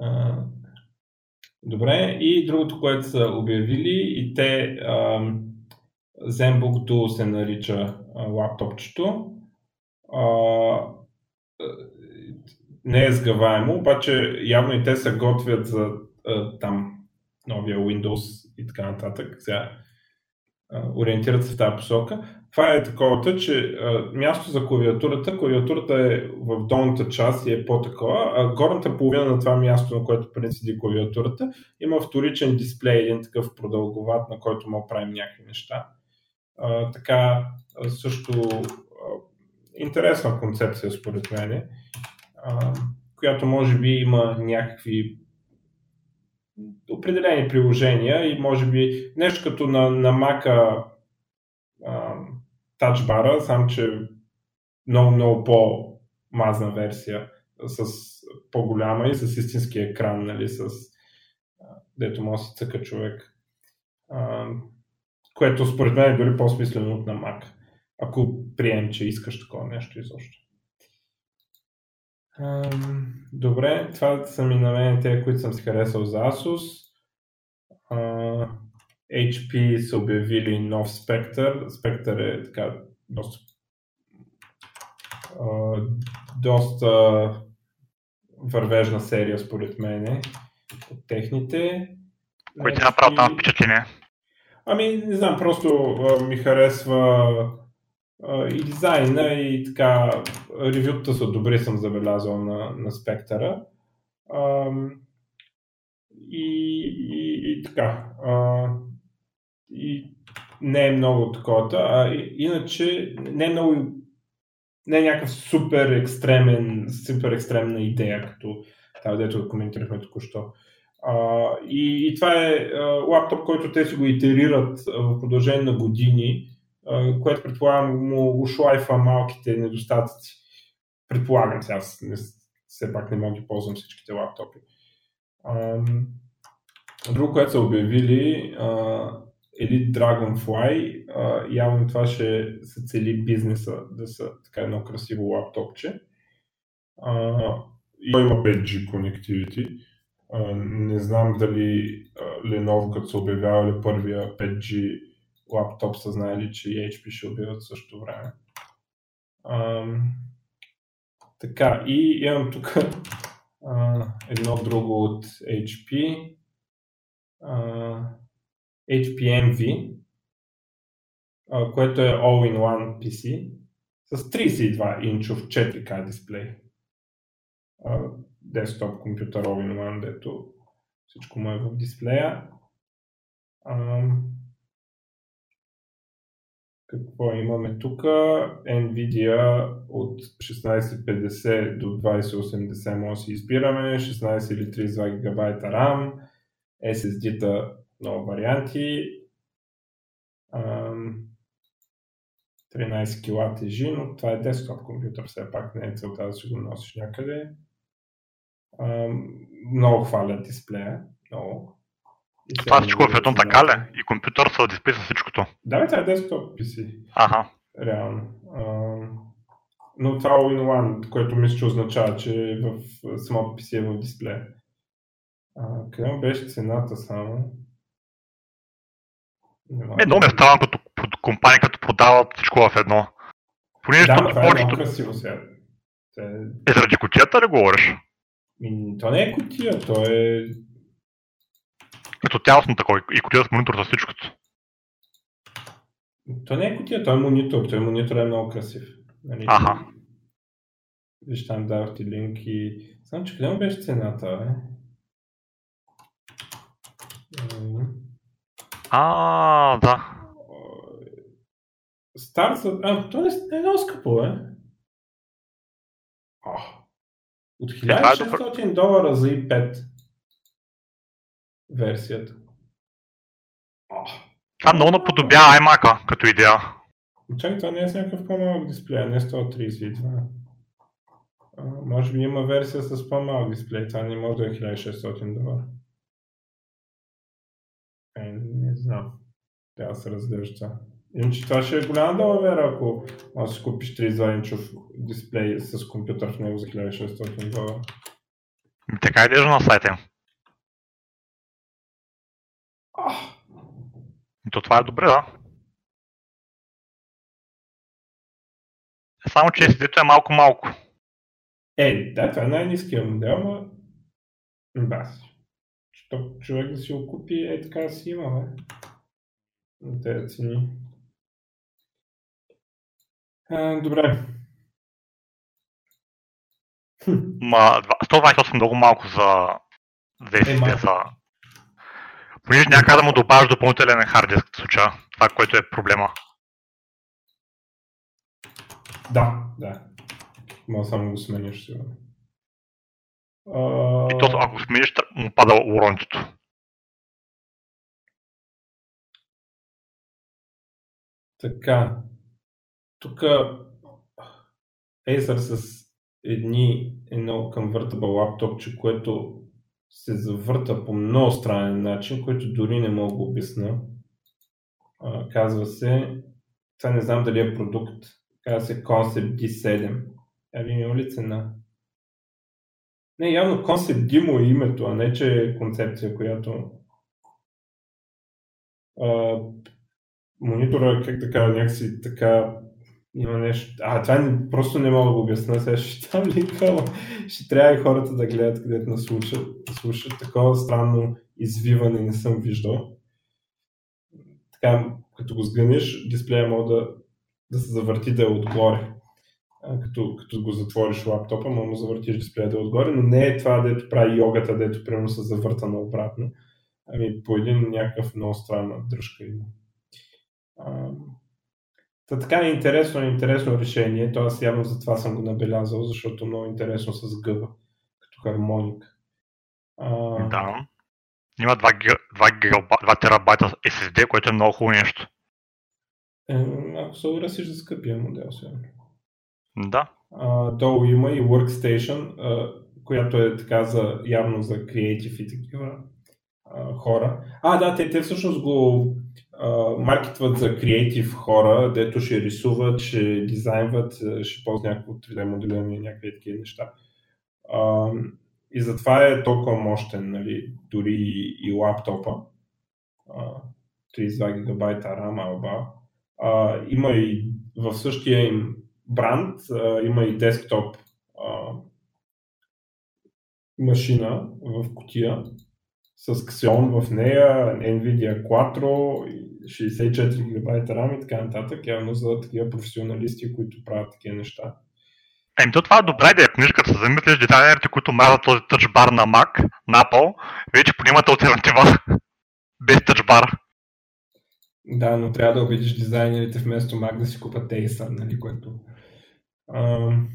А, добре, и другото, което са обявили, и те ам, ZenBook Duo се нарича а, лаптопчето. А, не е сгъваемо, обаче явно и те се готвят за а, там новия Windows и така нататък. Сега ориентират се в тази посока. Това е таковата, че а, място за клавиатурата, клавиатурата е в долната част и е по-такова, а горната половина на това място, на което седи клавиатурата, има вторичен дисплей, един такъв продълговат, на който да правим някакви неща. Така, също интересна концепция според мен, която може би има някакви определени приложения и може би нещо като на, на Mac тачбара, сам че много, много по-мазна версия с по-голяма и с истински екран, нали, с дето може да си цъка човек. Което според мен е дори по-смислено от на Mac, ако прием, че искаш такова нещо изобщо. Ам, Добре, това са ми на мен те, които съм си харесал за Asus. А, HP са обявили нов Spectre. Spectre е така доста, а, доста вървежна серия според мен от техните. Което ти направи там впечатление. Ами, не знам, просто а, ми харесва а, и дизайна и така, ревютата са добри, съм забелязал на, на Спектъра. Ам, и, и, и така. А, и не е много такова. А иначе не е много не е някакъв супер екстремен, супер екстремна идея, като тази, дето коментирахме току-що. А, и, и това е а, лаптоп, който те си го итерират а, в продължение на години, а, което предполагам му ушлайфа малките недостатъци. Предполагам, сега аз не, все пак не мога да ползвам всичките лаптопи. Ам, друго, което са обявили, а, Elite Dragonfly, а, явно това ще се цели бизнеса да са така едно красиво лаптопче. А, и има 5G connectivity. А, не знам дали а, Lenovo, като са обявявали първия 5G лаптоп, са знаели, че и HP ще обявят в същото време. Ам, така, и имам тук а, едно друго от HP. А, HP Envy, а, което е All-in-One PC с 32 инчов 4K дисплей. А, десктоп компютър All-in-One, дето всичко му е в дисплея. Ам, какво имаме тук? Nvidia от 1650 до 2080 може си избираме, 16 или 32 ГБ RAM, SSD-та много варианти, Ам, 13 кг тежи, но това е десктоп компютър, все пак не е целта да си го носиш някъде. Много хвалят дисплея, много. И Това всичко не в едно така ли? И компютър са дисплей за всичкото. Да, това е десктоп PC, Аха. реално. Ам, но това е all-in-one, което мисля, че означава, че в самото PC е в дисплея. А, къде беше цената само? Е, много ме е странно като, компании, като продават всичко в едно. Понеже Да, това е много красиво сега. Те- Е, заради котията ли говориш? То не е кутия, то е... Като тялостно такова и котията с монитор за всичкото. То не е кутия, то е монитор. Той монитор е много красив. Нали? Аха. Виж там дадох ти линк и... Знам, че къде му беше цената, бе? А, да. Стар за... А, то не е много скъпо, бе. О, от това е добър. 1600 долара за i5 версията. Това много наподобява iMac-а като идея. чакай, това не е с някакъв по-малък дисплей, не 132. А, може би има версия с по-малък дисплей, това не може да е 1600 долара. Е, не знам. Трябва да се разглежда това. Иначе това ще е голяма далавера, ако си купиш 32 инчов дисплей с компютър в него за 1600 долара. Така изглежда на сайта им. То това е добре, да. Само, че SSD-то е малко-малко. Е, да, това е най-низкият модел, но... Бас. Що човек да си го купи, е така си има, бе. Тези цени. А, добре. Ма, два- 128 много малко за, за Е, за... Понеже няма как да му добавиш допълнителен хард диск случая. Това, което е проблема. да, да. Мога само го смениш сигурно. И то, ако го смениш, му пада урончето. Така. Тук Acer с едни едно convertible лаптопче, което се завърта по много странен начин, който дори не мога да обясна. А, казва се, това не знам дали е продукт, казва се Concept D7. Я ви има ли цена? Не, явно Concept D му е името, а не че е концепция, която а, монитора, как да кажа, някакси така има нещо. А, това не, просто не мога да го обясня. Сега ще там линка, ама ще трябва и хората да гледат, където нас слушат. Слушат. Такова странно извиване не съм виждал. Така, като го сгънеш, дисплея може да, да се завърти да е отгоре. А, като, като го затвориш лаптопа, може да завъртиш дисплея да е отгоре, но не е това, дето прави йогата, дето примерно се завърта наобратно. Ами по един някакъв много странна дръжка има. Та така е интересно, интересно решение. То аз явно за това съм го набелязал, защото много интересно с гъба, като хармоник. А, Да. Има 2, гига, 2, гигаба, 2 терабайта SSD, което е много хубаво нещо. е, ако се урасиш за скъпия модел сега. Да. А, долу има и Workstation, а, която е така за, явно за креатив и такива а, хора. А, да, те, те всъщност го маркетват за креатив хора, дето ще рисуват, ще дизайнват, ще ползват някакво 3D моделиране и някакви такива неща. А, и затова е толкова мощен, нали, дори и, и лаптопа. А, 32 гигабайта RAM, алба. Има и в същия им бранд, а, има и десктоп а, машина в кутия с Xeon в нея, Nvidia Quattro, и 64 гигабайта RAM и така нататък, явно за такива професионалисти, които правят такива неща. Еми, то това е добра идея, понеже като се замислиш дизайнерите, които мразят този тъчбар на Mac, на Apple, вече поне имат альтернатива без тъчбар. Да, но трябва да убедиш дизайнерите вместо Mac да си купат Acer, нали, което... Ам,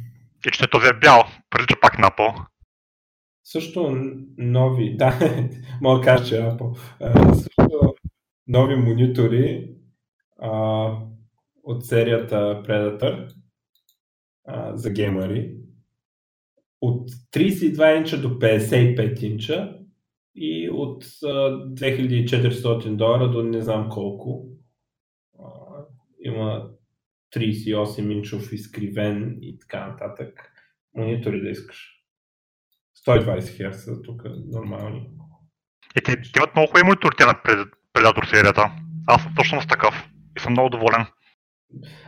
И че този е бял, прилича пак на Apple. Също нови, да, мога да кажа, че Apple. А, също нови монитори а, от серията Predator а, за геймери. От 32 инча до 55 инча и от а, 2400 долара до не знам колко. А, има 38 инчов изкривен и така нататък. Монитори да искаш. 120 Hz тук нормални. И те, те имат много хубави монитори те на Predator серията. Аз съм точно с такъв. и съм много доволен.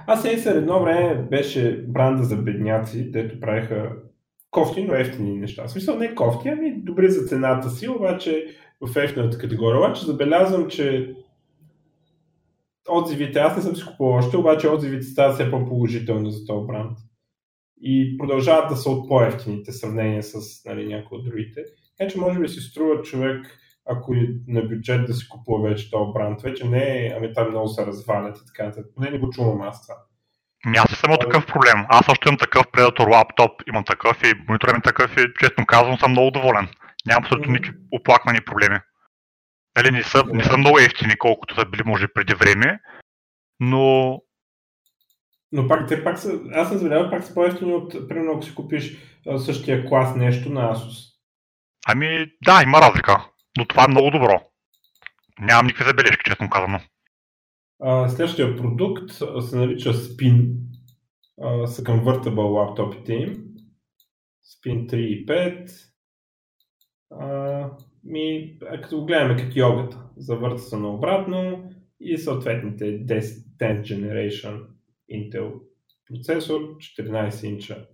Аз Acer едно време беше бранда за бедняци, дето правиха кофти, но ефтини неща. В смисъл не кофти, ами добри за цената си, обаче в ефтината категория. Обаче забелязвам, че отзивите, аз не съм си купувал още, обаче отзивите стават все по-положителни за този бранд. И продължават да са от по-ефтините в сравнение с нали, някои от другите. Така че може би си струва човек, ако е на бюджет да си купува вече този бранд. Вече не е, ами там много се развалят и така нататък. Поне не го чувам аз това. Ами аз съм такъв проблем. Аз също имам такъв Predator лаптоп, имам такъв и монитор имам такъв и честно казвам съм много доволен. Нямам абсолютно никакви оплаквани проблеми. Нали, не, са, не са много ефтини, колкото са били може преди време, но... Но пак, те пак са, аз съм забелязал, пак са по-ефтини от, примерно, ако си купиш същия клас нещо на Asus. Ами, да, има разлика, но това е много добро. Нямам никакви забележки, честно казано. А, следващия продукт се нарича Spin. А, са convertible лаптопите им. Spin 3 и 5. А, ми, като гледаме като йогата. Завърта се наобратно и съответните 10, 10 Generation Intel процесор, 14 инча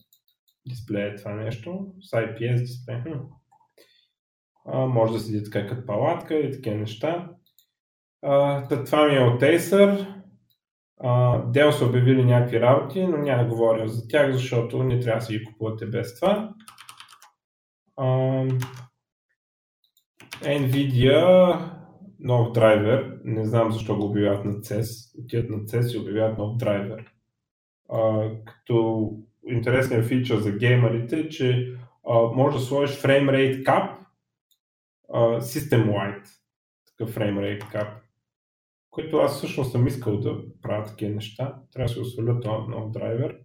дисплея е това нещо, с IPS дисплей. А, може да седи така като палатка и такива неща. А, това ми е от Acer. Dell са обявили някакви работи, но няма да говоря за тях, защото не трябва да си ги купувате без това. А, Nvidia нов драйвер, не знам защо го обявяват на CES, отиват на CES и обявяват нов драйвер. А, като интересният фичър за геймерите е, че а, може да сложиш FrameRate Cap System-wide, такъв FrameRate Cap, което аз всъщност съм искал да правя такива неща. Трябва да се осволя този нов драйвер.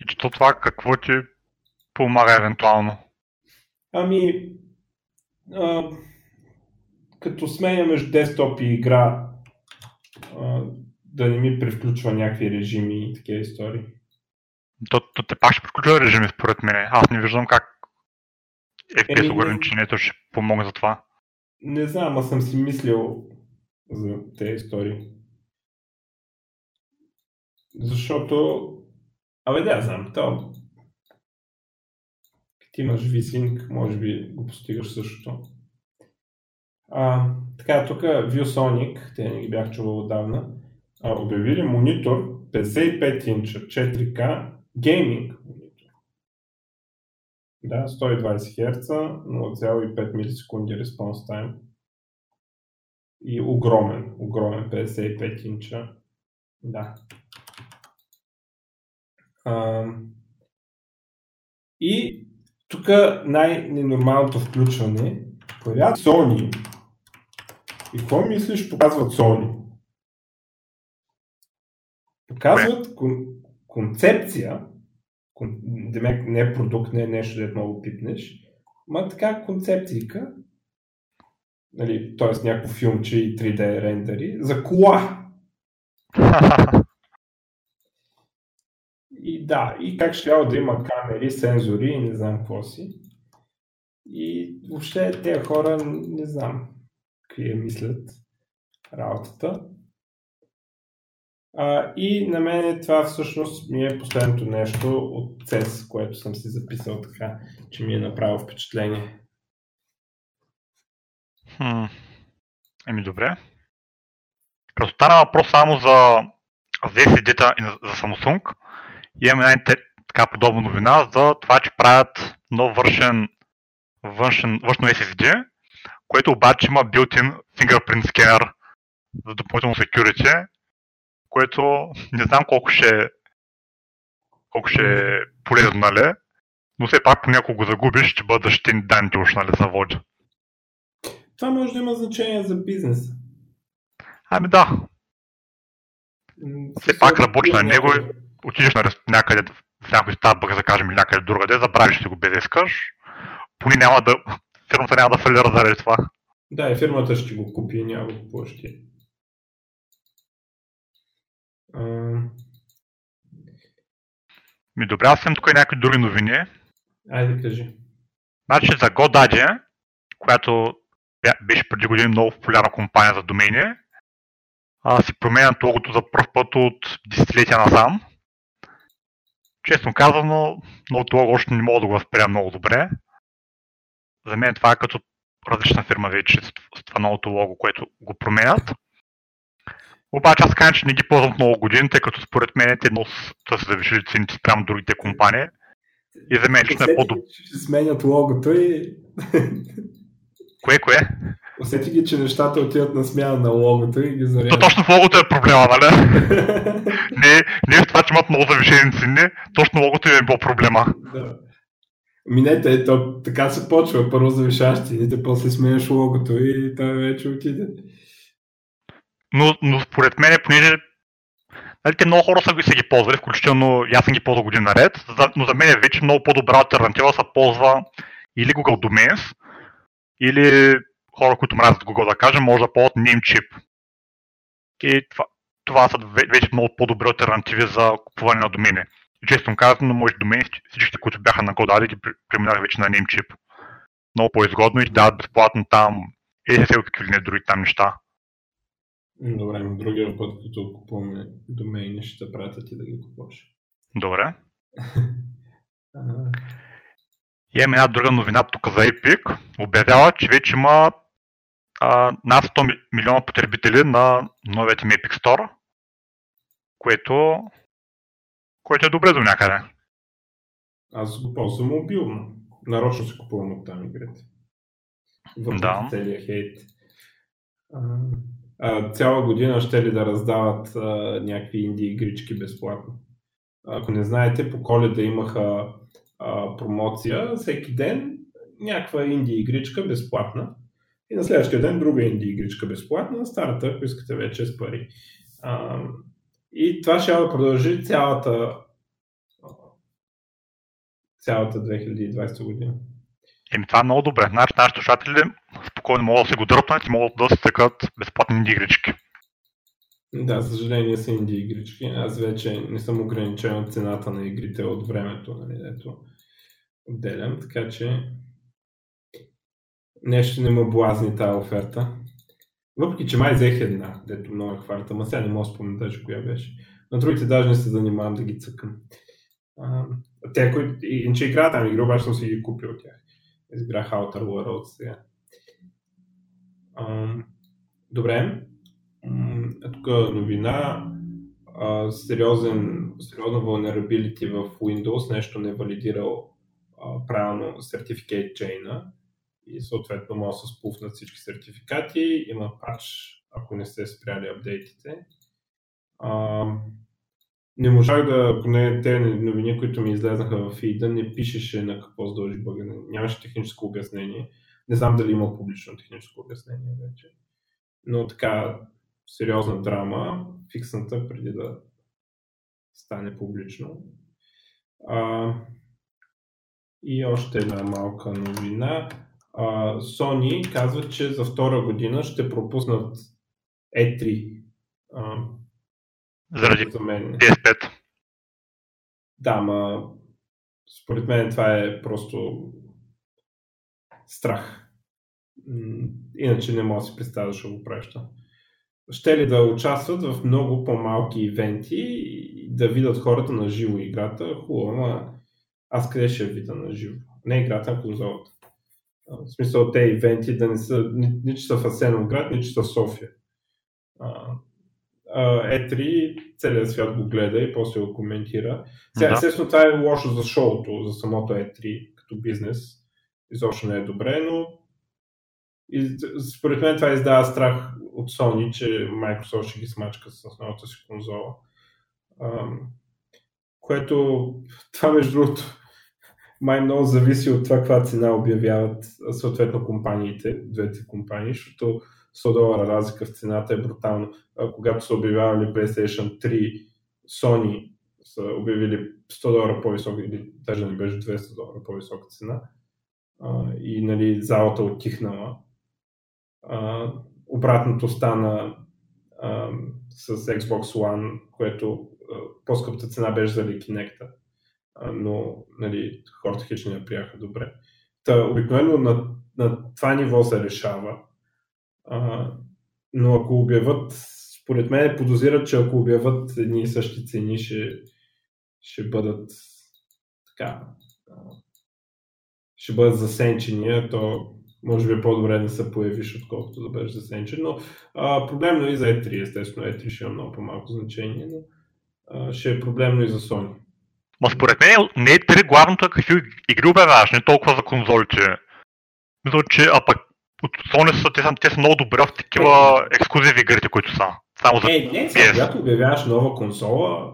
И че това какво ти помага евентуално? Ами, а, като сменя между десктоп и игра, а, да не ми превключва някакви режими и такива истории. То, то те пак ще приключва режими според мен. Аз не виждам как FPS е, ограничението ще помогне за това. Не знам, аз съм си мислил за тези истории. Защото, абе да, знам, то ти имаш VSync, може би го постигаш същото. А, така, тук ViewSonic, те не ги бях чувал отдавна, а, обявили монитор 55 инча 4K гейминг. Да, 120 Hz, 0,5 милисекунди респонс тайм. И огромен, огромен 55 инча. Да. А, и тук най-ненормалното включване появяват Sony. И какво мислиш показват Sony? Показват кон- концепция, кон- демек не е продукт, не е нещо, да много пипнеш, ма така концепцийка, нали, т.е. някакво филмче и 3D рендери, за кола. И да, и как ще да има камери, сензори и не знам какво си. И въобще тези хора не знам какви мислят работата. А, и на мен това всъщност ми е последното нещо от CES, което съм си записал така, че ми е направило впечатление. Хм. Еми добре. Като стана въпрос само за ZSD-та и за Samsung, имаме една така подобна новина за това, че правят нов вършен, външен, външно SSD, което обаче има built-in fingerprint scanner за допълнително security, което не знам колко ще, колко ще е полезно, нали? Но все пак понякога го загубиш, ще бъдат защитени данните уж, нали, заводи. Това може да има значение за бизнес. Ами да. Все пак работи на него отидеш на някъде в някой Starbucks, да кажем, или някъде другаде, забравиш си го без да искаш, поне няма да, фирмата няма да фалира заради това. Да, и фирмата ще го купи, няма го купуваш Ми добре, аз съм тук и някакви други новини. Айде, кажи. Значи за GoDaddy, която беше преди години много популярна компания за домени, а, си променят логото за първ път от десетилетия насам. Честно казано, новото лого още не мога да го възприема много добре. За мен това е като различна фирма вече с това новото лого, което го променят. Обаче аз кажа, че не ги ползвам много години, тъй като според мен те едно са се завишили цените спрямо другите компании. И за мен лично е по-добре. Ще сменят логото и... Кое, кое? Усети ги, че нещата отиват на смяна на логото и ги зареждат. То точно в логото е проблема, нали? не, не в това, че имат много завишени цени, точно логото е било проблема. Да. Минете, то така се почва. Първо завишаваш цените, после сменяш логото и той вече отиде. Но, но според мен, понеже нали, те много хора са, са ги ползвали, включително аз съм ги ползвал година наред, но за мен е вече много по-добра альтернатива се ползва или Google Domains, или хора, които мразят Google да кажем, може да ползват Namecheap. И това, това са вече много по-добри альтернативи за купуване на домени. И честно казано, моите домени, всичките, които бяха на GoDaddy, ги преминах вече на Namecheap. Много по-изгодно и дават безплатно там SSL какви ли не други там неща. Добре, но другия път, като купуваме домейни, ще пратят и да ги купуваш. Добре. И имаме една друга новина тук за Epic. Обявява, че вече има а, над 100 милиона потребители на новият им Epic Store, което, което е добре до някъде. Аз го ползвам мобилно. Нарочно се купувам от там игрите. Въпреки да. целият хейт. А, цяла година ще ли да раздават а, някакви инди игрички безплатно. Ако не знаете, по коледа имаха а, промоция всеки ден някаква инди игричка безплатна. И на следващия ден друга инди игричка безплатна, старата, ако искате вече с пари. А, и това ще да продължи цялата цялата 2020 година. Еми това е много добре. Значи нашите слушатели спокойно могат да се го дръпнат и могат да се тъкат безплатни инди игрички. Да, за съжаление са инди игрички. Аз вече не съм ограничен от цената на игрите от времето, нали, ето отделям, така че нещо не ме блазни тази оферта. Въпреки, че май взех една, дето много е хварта, ма сега не мога да спомня даже коя беше. На другите даже не се занимавам да ги цъкам. А, те, които, иначе игра там игра, обаче съм си ги купил от тях. Избрах Outer Worlds сега. Добре. тук новина. Сериозен, сериозна vulnerability в Windows, нещо не е валидирал правилно Certificate chain и съответно може да се спуфнат всички сертификати. Има пач, ако не сте спряли апдейтите. А, не можах да, поне те новини, които ми излезнаха в фида, не пишеше на какво се дължи бъга. Нямаше техническо обяснение. Не знам дали има публично техническо обяснение вече. Но така, сериозна драма, фиксната преди да стане публично. А, и още една малка новина. А, Sony казва, че за втора година ще пропуснат E3. А, Заради за мен. PS5. Да, ма според мен това е просто страх. Иначе не мога да си представя да го преща. Ще ли да участват в много по-малки ивенти и да видят хората на живо играта, хубаво, ама аз къде ще видя на живо? Не играта, а конзолата. В смисъл, те ивенти да не са, нито са в Асеновград, нито са в София. E3 целият свят го гледа и после го коментира. Сега, да. естествено, това е лошо за шоуто, за самото E3 като бизнес. Изобщо не е добре, но и, според мен това издава страх от Sony, че Microsoft ще ги смачка с новата си конзола. Което, това между другото, май много зависи от това каква цена обявяват съответно компаниите, двете компании, защото 100 долара разлика в цената е брутално. Когато са обявявали PlayStation 3, Sony са обявили 100 долара по-висока, или даже не беше 200 долара по-висока цена. и нали, залата отихнала. Обратното стана с Xbox One, което по-скъпта цена беше за Kinect, но нали, хората хич не прияха добре. Та, обикновено на, на това ниво се решава а, но ако обяват според мен подозират, че ако обяват едни и същи цени, ще, ще бъдат така, ще бъдат засенчени, то може би е по-добре да се появиш, отколкото да бъдеш засенчен. Но а, проблемно и за E3, естествено. E3 ще има много по-малко значение, но а, ще е проблемно и за Sony. Ма според мен не е три главното е какви игри обявяваш, не толкова за конзолите. Мисля, че а пък от Sony са, те, са, те са много добре в такива ексклюзиви игрите, които са. Само за Е, не, сега, когато обявяваш нова конзола,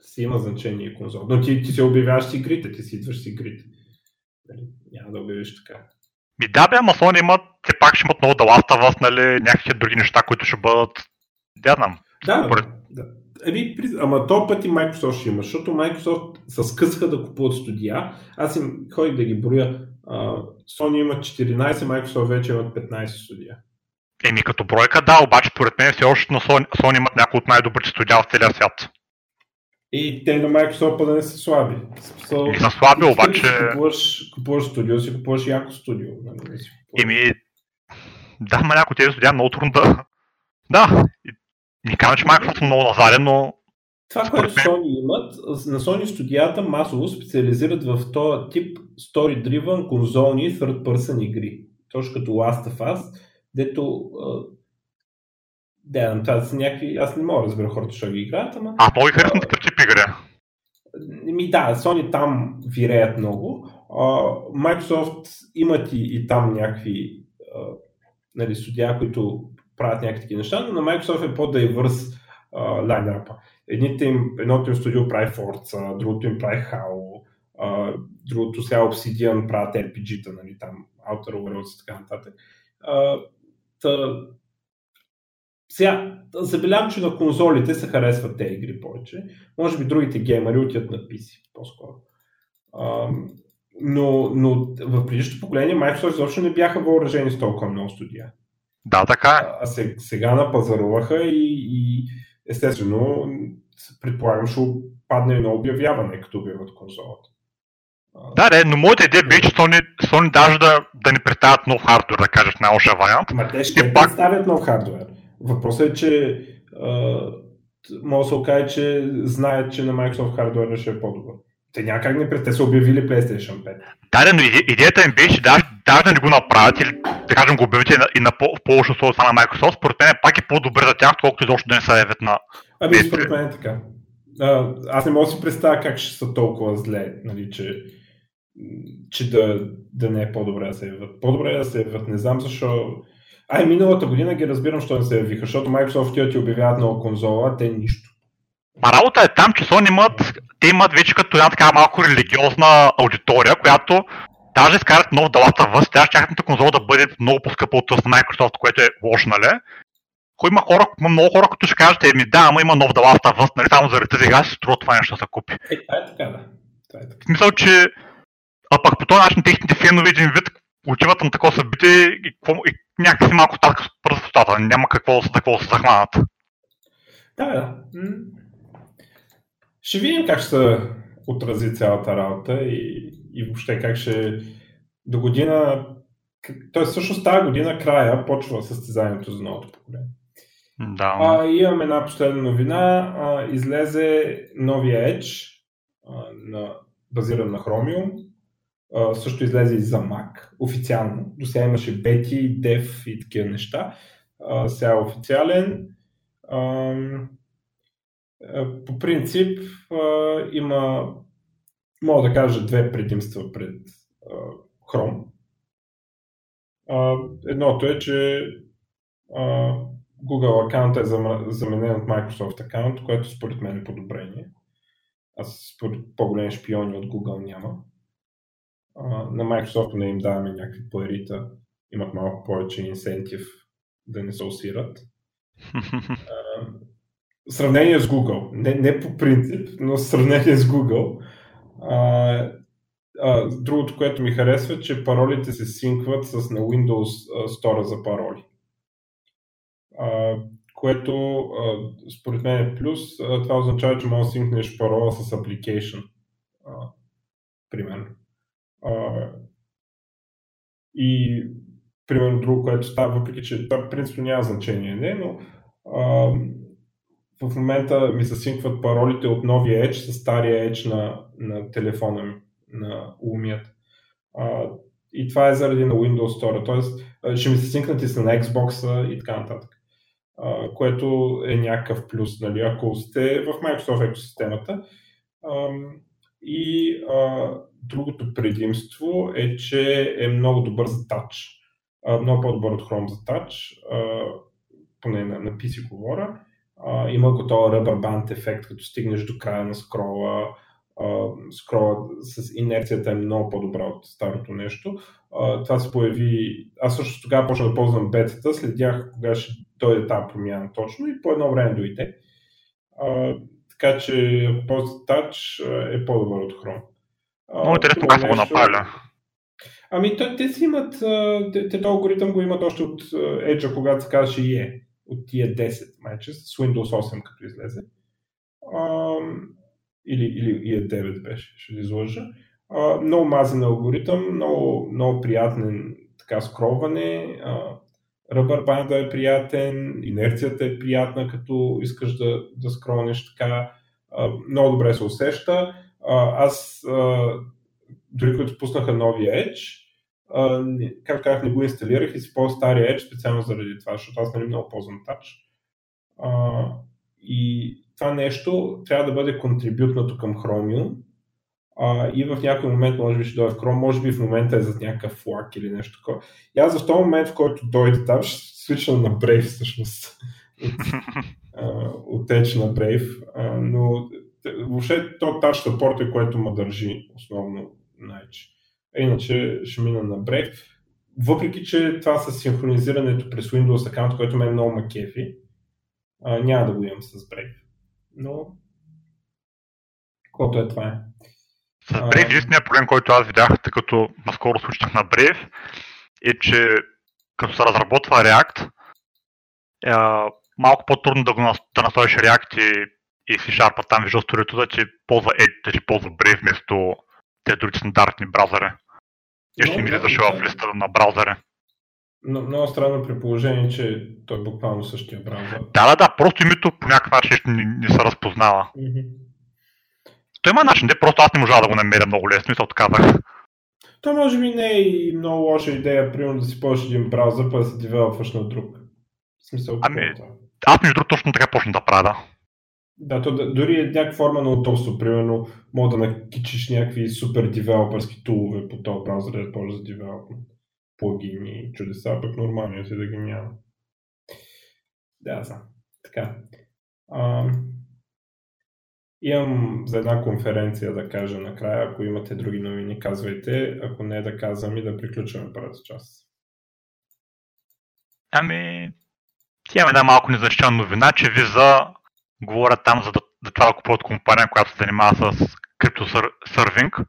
си има значение конзола. Но ти, ти се обявяваш с игрите, ти си идваш с игрите. Нали? Няма да обявиш така. Ми да бе, ама Sony имат, те пак ще имат много да ласта вас, нали, някакви други неща, които ще бъдат, да знам. Да, Според- да. Еми, ама то път и Microsoft ще има, защото Microsoft се скъсаха да купуват студия. Аз им ходих да ги броя. Sony има 14, Microsoft вече имат 15 студия. Еми като бройка, да, обаче според мен все още на Sony, Sony имат някои от най-добрите студия в целия свят. И те на Microsoft да не са слаби. Смисъл, Не са слаби, обаче- Купуваш, купуваш студио, си купуваш яко студио. Нали. Еми, да, ма някои тези студия много трудно да... Да, не казвам, че Microsoft е много назаден, но Това, което Sony имат, на Sony студията масово специализират в този тип story-driven конзолни third-person игри. Точно като Last of Us, дето а, да, това са някакви... Аз не мога да разбера хората, що ги играят, ама... много ги харесвам такъв тип игри. Ми да, Sony там виреят много. А, Microsoft имат и, и там някакви а, нали, студия, които правят някакви такива неща, но на Microsoft е по-дайвърс лайнапа. Едните им, едното им студио прави Forza, другото им прави Halo, а, другото сега Obsidian правят RPG-та, нали, там Outer Worlds и така нататък. А, та, сега, забелявам, че на конзолите се харесват тези игри повече. Може би другите геймери отиват на PC по-скоро. А, но, но в предишното поколение Microsoft изобщо не бяха въоръжени с толкова много студия. Да, така е. А се- сега напазаруваха и, и естествено предполагам ще падне едно обявяване, като обявят конзолата. Да, да, но моята идея беше, че Sony, Sony даже да, да ни представят нов хардвер, да кажеш най-лошия вариант. Ма те ще пак- представят нов хардвер. Въпросът е, че а, може да се окаже, че знаят, че на Microsoft хардвера ще е по-добър. Те няма как не пред... Те са обявили PlayStation 5. Да, да, но иде- идеята им беше даже, даже да не го направят или да кажем го обявите и на, и на по- по-лошо условие на Microsoft, според мен пак е по-добре за тях, колкото изобщо да не се явят на... Ами, според мен е така. А, аз не мога да си представя как ще са толкова зле, нали, че, че да, да не е по-добре да се явят. По-добре е да се явят, не знам защо. Ай, миналата година ги разбирам, що не се явиха, защото Microsoft отиват и обявяват нова конзола, те нищо. Ма работа е там, че Sony имат, те имат вече като една така малко религиозна аудитория, която даже изкарат нов of Us, тя тяхната конзола да бъде много по-скъпа от на Microsoft, което е лошо, нали? Кой има хора, много хора, които ще кажат, еми да, ама има нов of Us, нали, само заради тази игра си струва това нещо да се купи. Е, това е така, да. Това е така. В смисъл, че а пък по този начин техните фенове един вид отиват на такова събитие и, и някакси малко татка с пръст устата. Няма какво, да се- какво се захванат. Да, да. Ще видим как ще се отрази цялата работа и, и въобще как ще до година, т.е. всъщност тази година края почва състезанието за новото поколение. Да. А, имам една последна новина. А, излезе новия Edge, а, на, базиран на Chromium. Също излезе и за Mac, официално. До сега имаше бети, дев и такива неща. А, сега е официален. А, по принцип а, има, мога да кажа, две предимства пред а, Chrome. А, едното е, че а, Google аккаунт е заменен от Microsoft аккаунт, което според мен е подобрение. Аз според по-големи шпиони от Google няма. На Microsoft не им даваме някакви парита, имат малко повече инсентив да не се усират. В сравнение с Google, не, не по принцип, но в сравнение с Google, а, а, другото, което ми харесва, че паролите се синкват с на Windows Store за пароли. А, което а, според мен е плюс. А, това означава, че може да синкнеш парола с application. А, примерно. А, и примерно друго, което става, въпреки че това принципно няма значение, не, но А, в момента ми се синкват паролите от новия Edge с стария Edge на, на телефона ми, на умият. А, и това е заради на Windows Store. Тоест, ще ми се синкнат и са на Xbox и така нататък. А, което е някакъв плюс, нали, ако сте в Microsoft екосистемата. А, и а, другото предимство е, че е много добър за тач. Много по-добър от Chrome за тач, поне на, на PC говоря. Има го този rubber band ефект, като стигнеш до края на скрола, скрола с инерцията е много по-добра от старото нещо. Това се появи, аз също тогава почнах да ползвам бетата, следях кога ще дойде тази промяна точно и по едно време дойде. Така че ползвате Touch е по-добър от Chrome. Много интересно как го направили. Ами те, те си имат, те, те алгоритъм го имат още от Edge, когато се казваше IE, от тия 10 майче, с Windows 8 като излезе. А, или, или IE9 беше, ще ви изложа. А, много мазен алгоритъм, много, много приятен така скроване. Ръбър банда е приятен, инерцията е приятна, като искаш да, да скронеш така. А, много добре се усеща. Аз дори като пуснаха новия Edge, uh, как казах, не го инсталирах и си по стария Edge специално заради това, защото аз нали много ползвам Touch. И това нещо трябва да бъде контрибютнато към Chromium и в някой момент може би ще дойде в Chrome, може би в момента е за някакъв флаг или нещо такова. И аз в този момент, в който дойде там, ще свичам на Brave всъщност. от, Edge на Brave, но въобще то Touch Support е което ме държи основно Edge. Иначе ще мина на Brave. Въпреки, че това с синхронизирането през Windows аккаунт, което ме е много макефи, а, няма да го имам с Brave. Но, каквото е това е. С Brave единственият проблем, който аз видях, тъй като наскоро случих на Brave, е, че като се разработва React, е, малко по-трудно да, го да настроиш React и, и C-Sharp, там Visual Studio, да ти ползва да ти ползва Brave вместо те други стандартни браузъри. И ще ми излизаше в листа на браузъри. Но, много странно при положение, че той е буквално същия браузър. Да, да, да, просто името по някакъв начин не, не се разпознава. Mm-hmm. Той има начин, де просто аз не можа да го намеря много лесно и се отказах. То може би не е и много лоша идея, примерно да си ползваш един браузър, па да се девелопваш на друг. В смисъл, ами, аз между другото точно така почна да правя. Да, то дори е някаква форма на удобство. Примерно, мога да накичиш някакви супер девелоперски тулове по този браузър, да ползваш за девелопмент. Плагини и чудеса, пък нормално си да ги няма. Да, знам. Така. А, имам за една конференция да кажа накрая. Ако имате други новини, казвайте. Ако не да казвам и да приключваме първата част. Ами, имаме една малко незначителна новина, че Visa говорят там за да, да това да купуват компания, която се занимава с криптосървинг.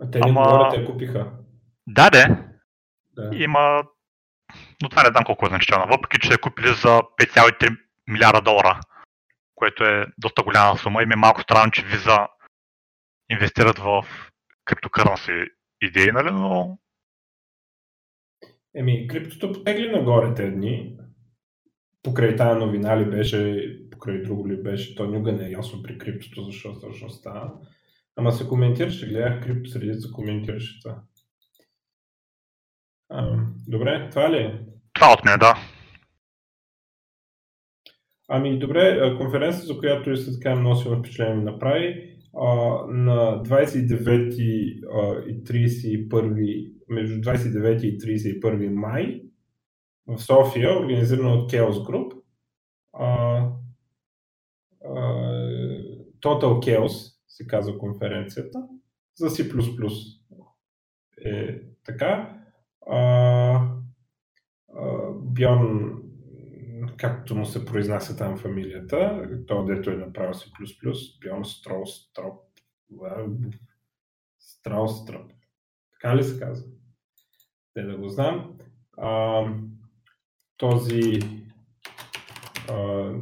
А те не Ама... говорят, те купиха. Да, де. Да. Има... Но това не знам колко е значително. Въпреки, че се купили за 5,3 милиарда долара, което е доста голяма сума и ми е малко странно, че Visa инвестират в криптокърнси идеи, нали, но... Еми, криптото потегли нагоре те дни. Покрай тази новина ли беше покрай друго ли беше, то никога не е ясно при криптото, защо точно става. Ама се коментираше, гледах крипто среди се коментираше това. А, добре, това ли е? Това от мен, да. Ами добре, конференция, за която и се така много силно впечатление ми направи, а, на 29 и 31, между 29 и 31 май в София, организирано от Chaos Group, а, Total Chaos се казва конференцията, за C++ е така. Бьорн, както му се произнася там фамилията, то дето е направил C++, Бьорн Строустроп, Страустроп. Така ли се казва? Те да го знам. А, този а,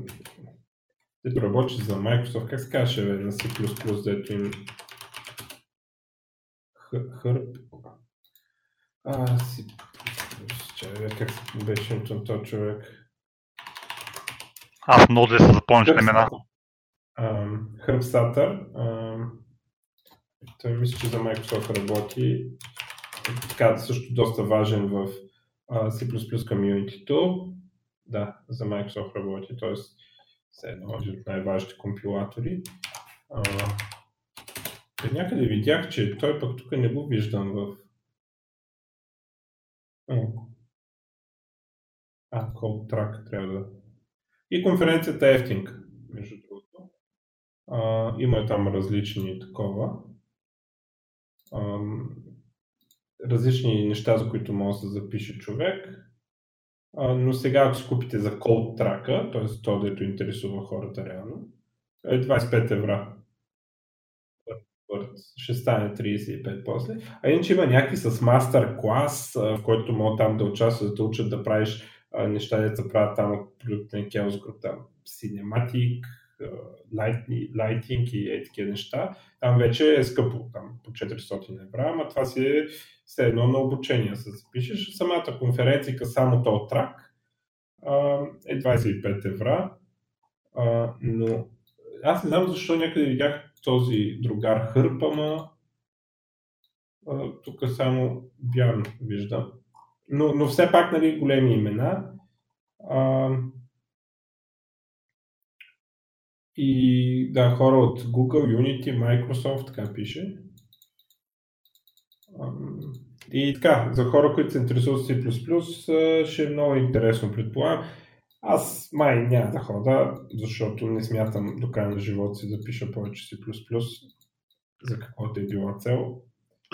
дето работи за Microsoft, как се казваше бе, на C++, дето им хърп. А, си... Чай, как беше името на този човек? Аз много да се запомня на имена. Хърбстатър. Той мисля, че за Microsoft работи. Така, също доста важен в C++ community Да, за Microsoft работи, т.е. все едно от най-важните компилатори. А, някъде видях, че той пък тук не го виждам в... А, Cold Track трябва да... И конференцията е ефтинка, между другото. А, има там различни такова. А, различни неща, за които може да запише човек. Но сега, ако си купите за Cold Track, т.е. то, дето интересува хората реално, е 25 евра ще стане 35 после. А иначе има някакви с мастер клас, в който мога там да участваш, да те учат да правиш неща, да правят там от на Chaos Group, там Cinematic, Lighting и е такива неща. Там вече е скъпо, там по 400 евра, ама това си е все едно на обучение. Се запишеш самата конференция, само то трак е 25 евра, но аз не знам защо някъде видях този другар Хърп, ама тук само вярно виждам. Но, но все пак нали, големи имена. И да, хора от Google, Unity, Microsoft, така пише. И така, за хора, които се интересуват C++, ще е много интересно, предполагам. Аз май няма да хода, защото не смятам до края на живота си да пиша повече C++, за каквото е била цел.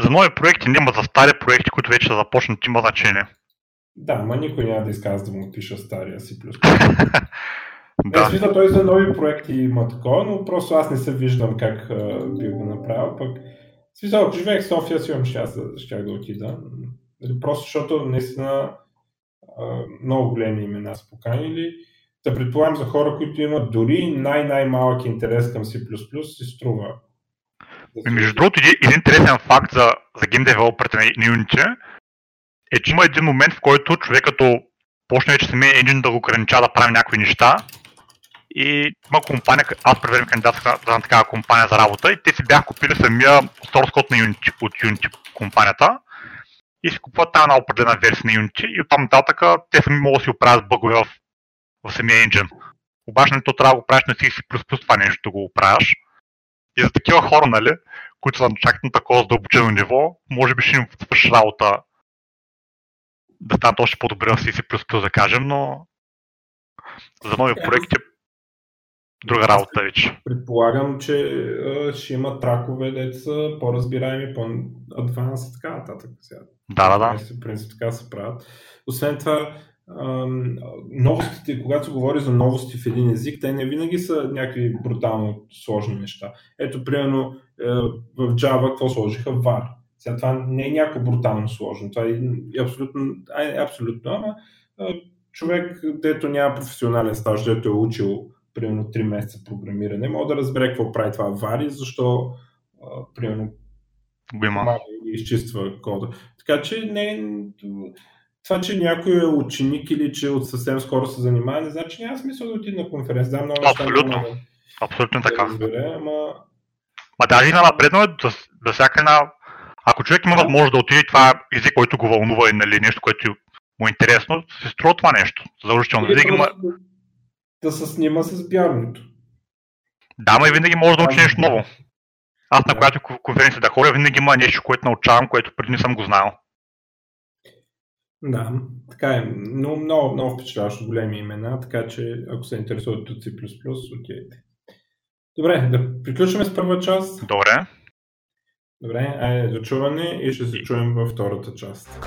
За нови проекти няма, за стари проекти, които вече са започнати, има значение. Да, ма никой няма да изказва да му пиша стария C++. да. Е, смисъл, той за нови проекти има такова, но просто аз не се виждам как а, би го направил. Пък, смисъл, ако живеех в София, си имам ще, ще да отида. Просто защото наистина много големи имена са поканили. Да предполагам за хора, които имат дори най-най-малък интерес към C++, си струва. Между другото, един интересен факт за, за гейм девелоперите на Unity е, че има един момент, в който човек като почне вече самия engine да го ограничава да прави някакви неща и има компания, аз при време за такава компания за работа и те си бях купили самия source code на Unity, от Unity компанията и си купуват тази една определена версия на Unity и оттам нататък те сами могат да си оправят бъгове в, в самия engine. Обаче не то трябва да го правиш на C++ това нещо го оправяш. И за такива хора, нали, които са чакат на такова задълбочено ниво, може би ще им свърши работа да станат още по-добре на C++, да кажем, но за нови проекти друга работа вече. Предполагам, че а, ще има тракове, деца по-разбираеми, по-адванс и така нататък. Да, да, да. В принцип така се правят. Освен това, новостите, когато се говори за новости в един език, те не винаги са някакви брутално сложни неща. Ето, примерно, е, в Java какво сложиха? VAR. Сега това не е някакво брутално сложно. Това е абсолютно, е абсолютно ама човек, дето няма професионален стаж, дето е учил примерно 3 месеца програмиране, мога да разбере какво прави това VAR и защо примерно го изчиства кода. Така че не, това, че някой е ученик или че от съвсем скоро се занимава, не значи няма смисъл да отиде на конференция. Да, много Абсолютно. Да, Абсолютно така. Да разбере, ама... Ма даже има напредно е да, да всяка една... Ако човек има възможност да отиде това език, който го вълнува и нали, нещо, което му е интересно, се струва това нещо. Задължително. Винаги има... Да се снима с бярното. Да, но и винаги може да учи нещо ново. Аз на която конференция да ходя, винаги има нещо, което научавам, което преди не съм го знал. Да, така е. Но много, много впечатляващо големи имена, така че ако се интересуват от C++, отидете. Добре, да приключваме с първа част. Добре. Добре, айде до чуване и ще се чуем във втората част.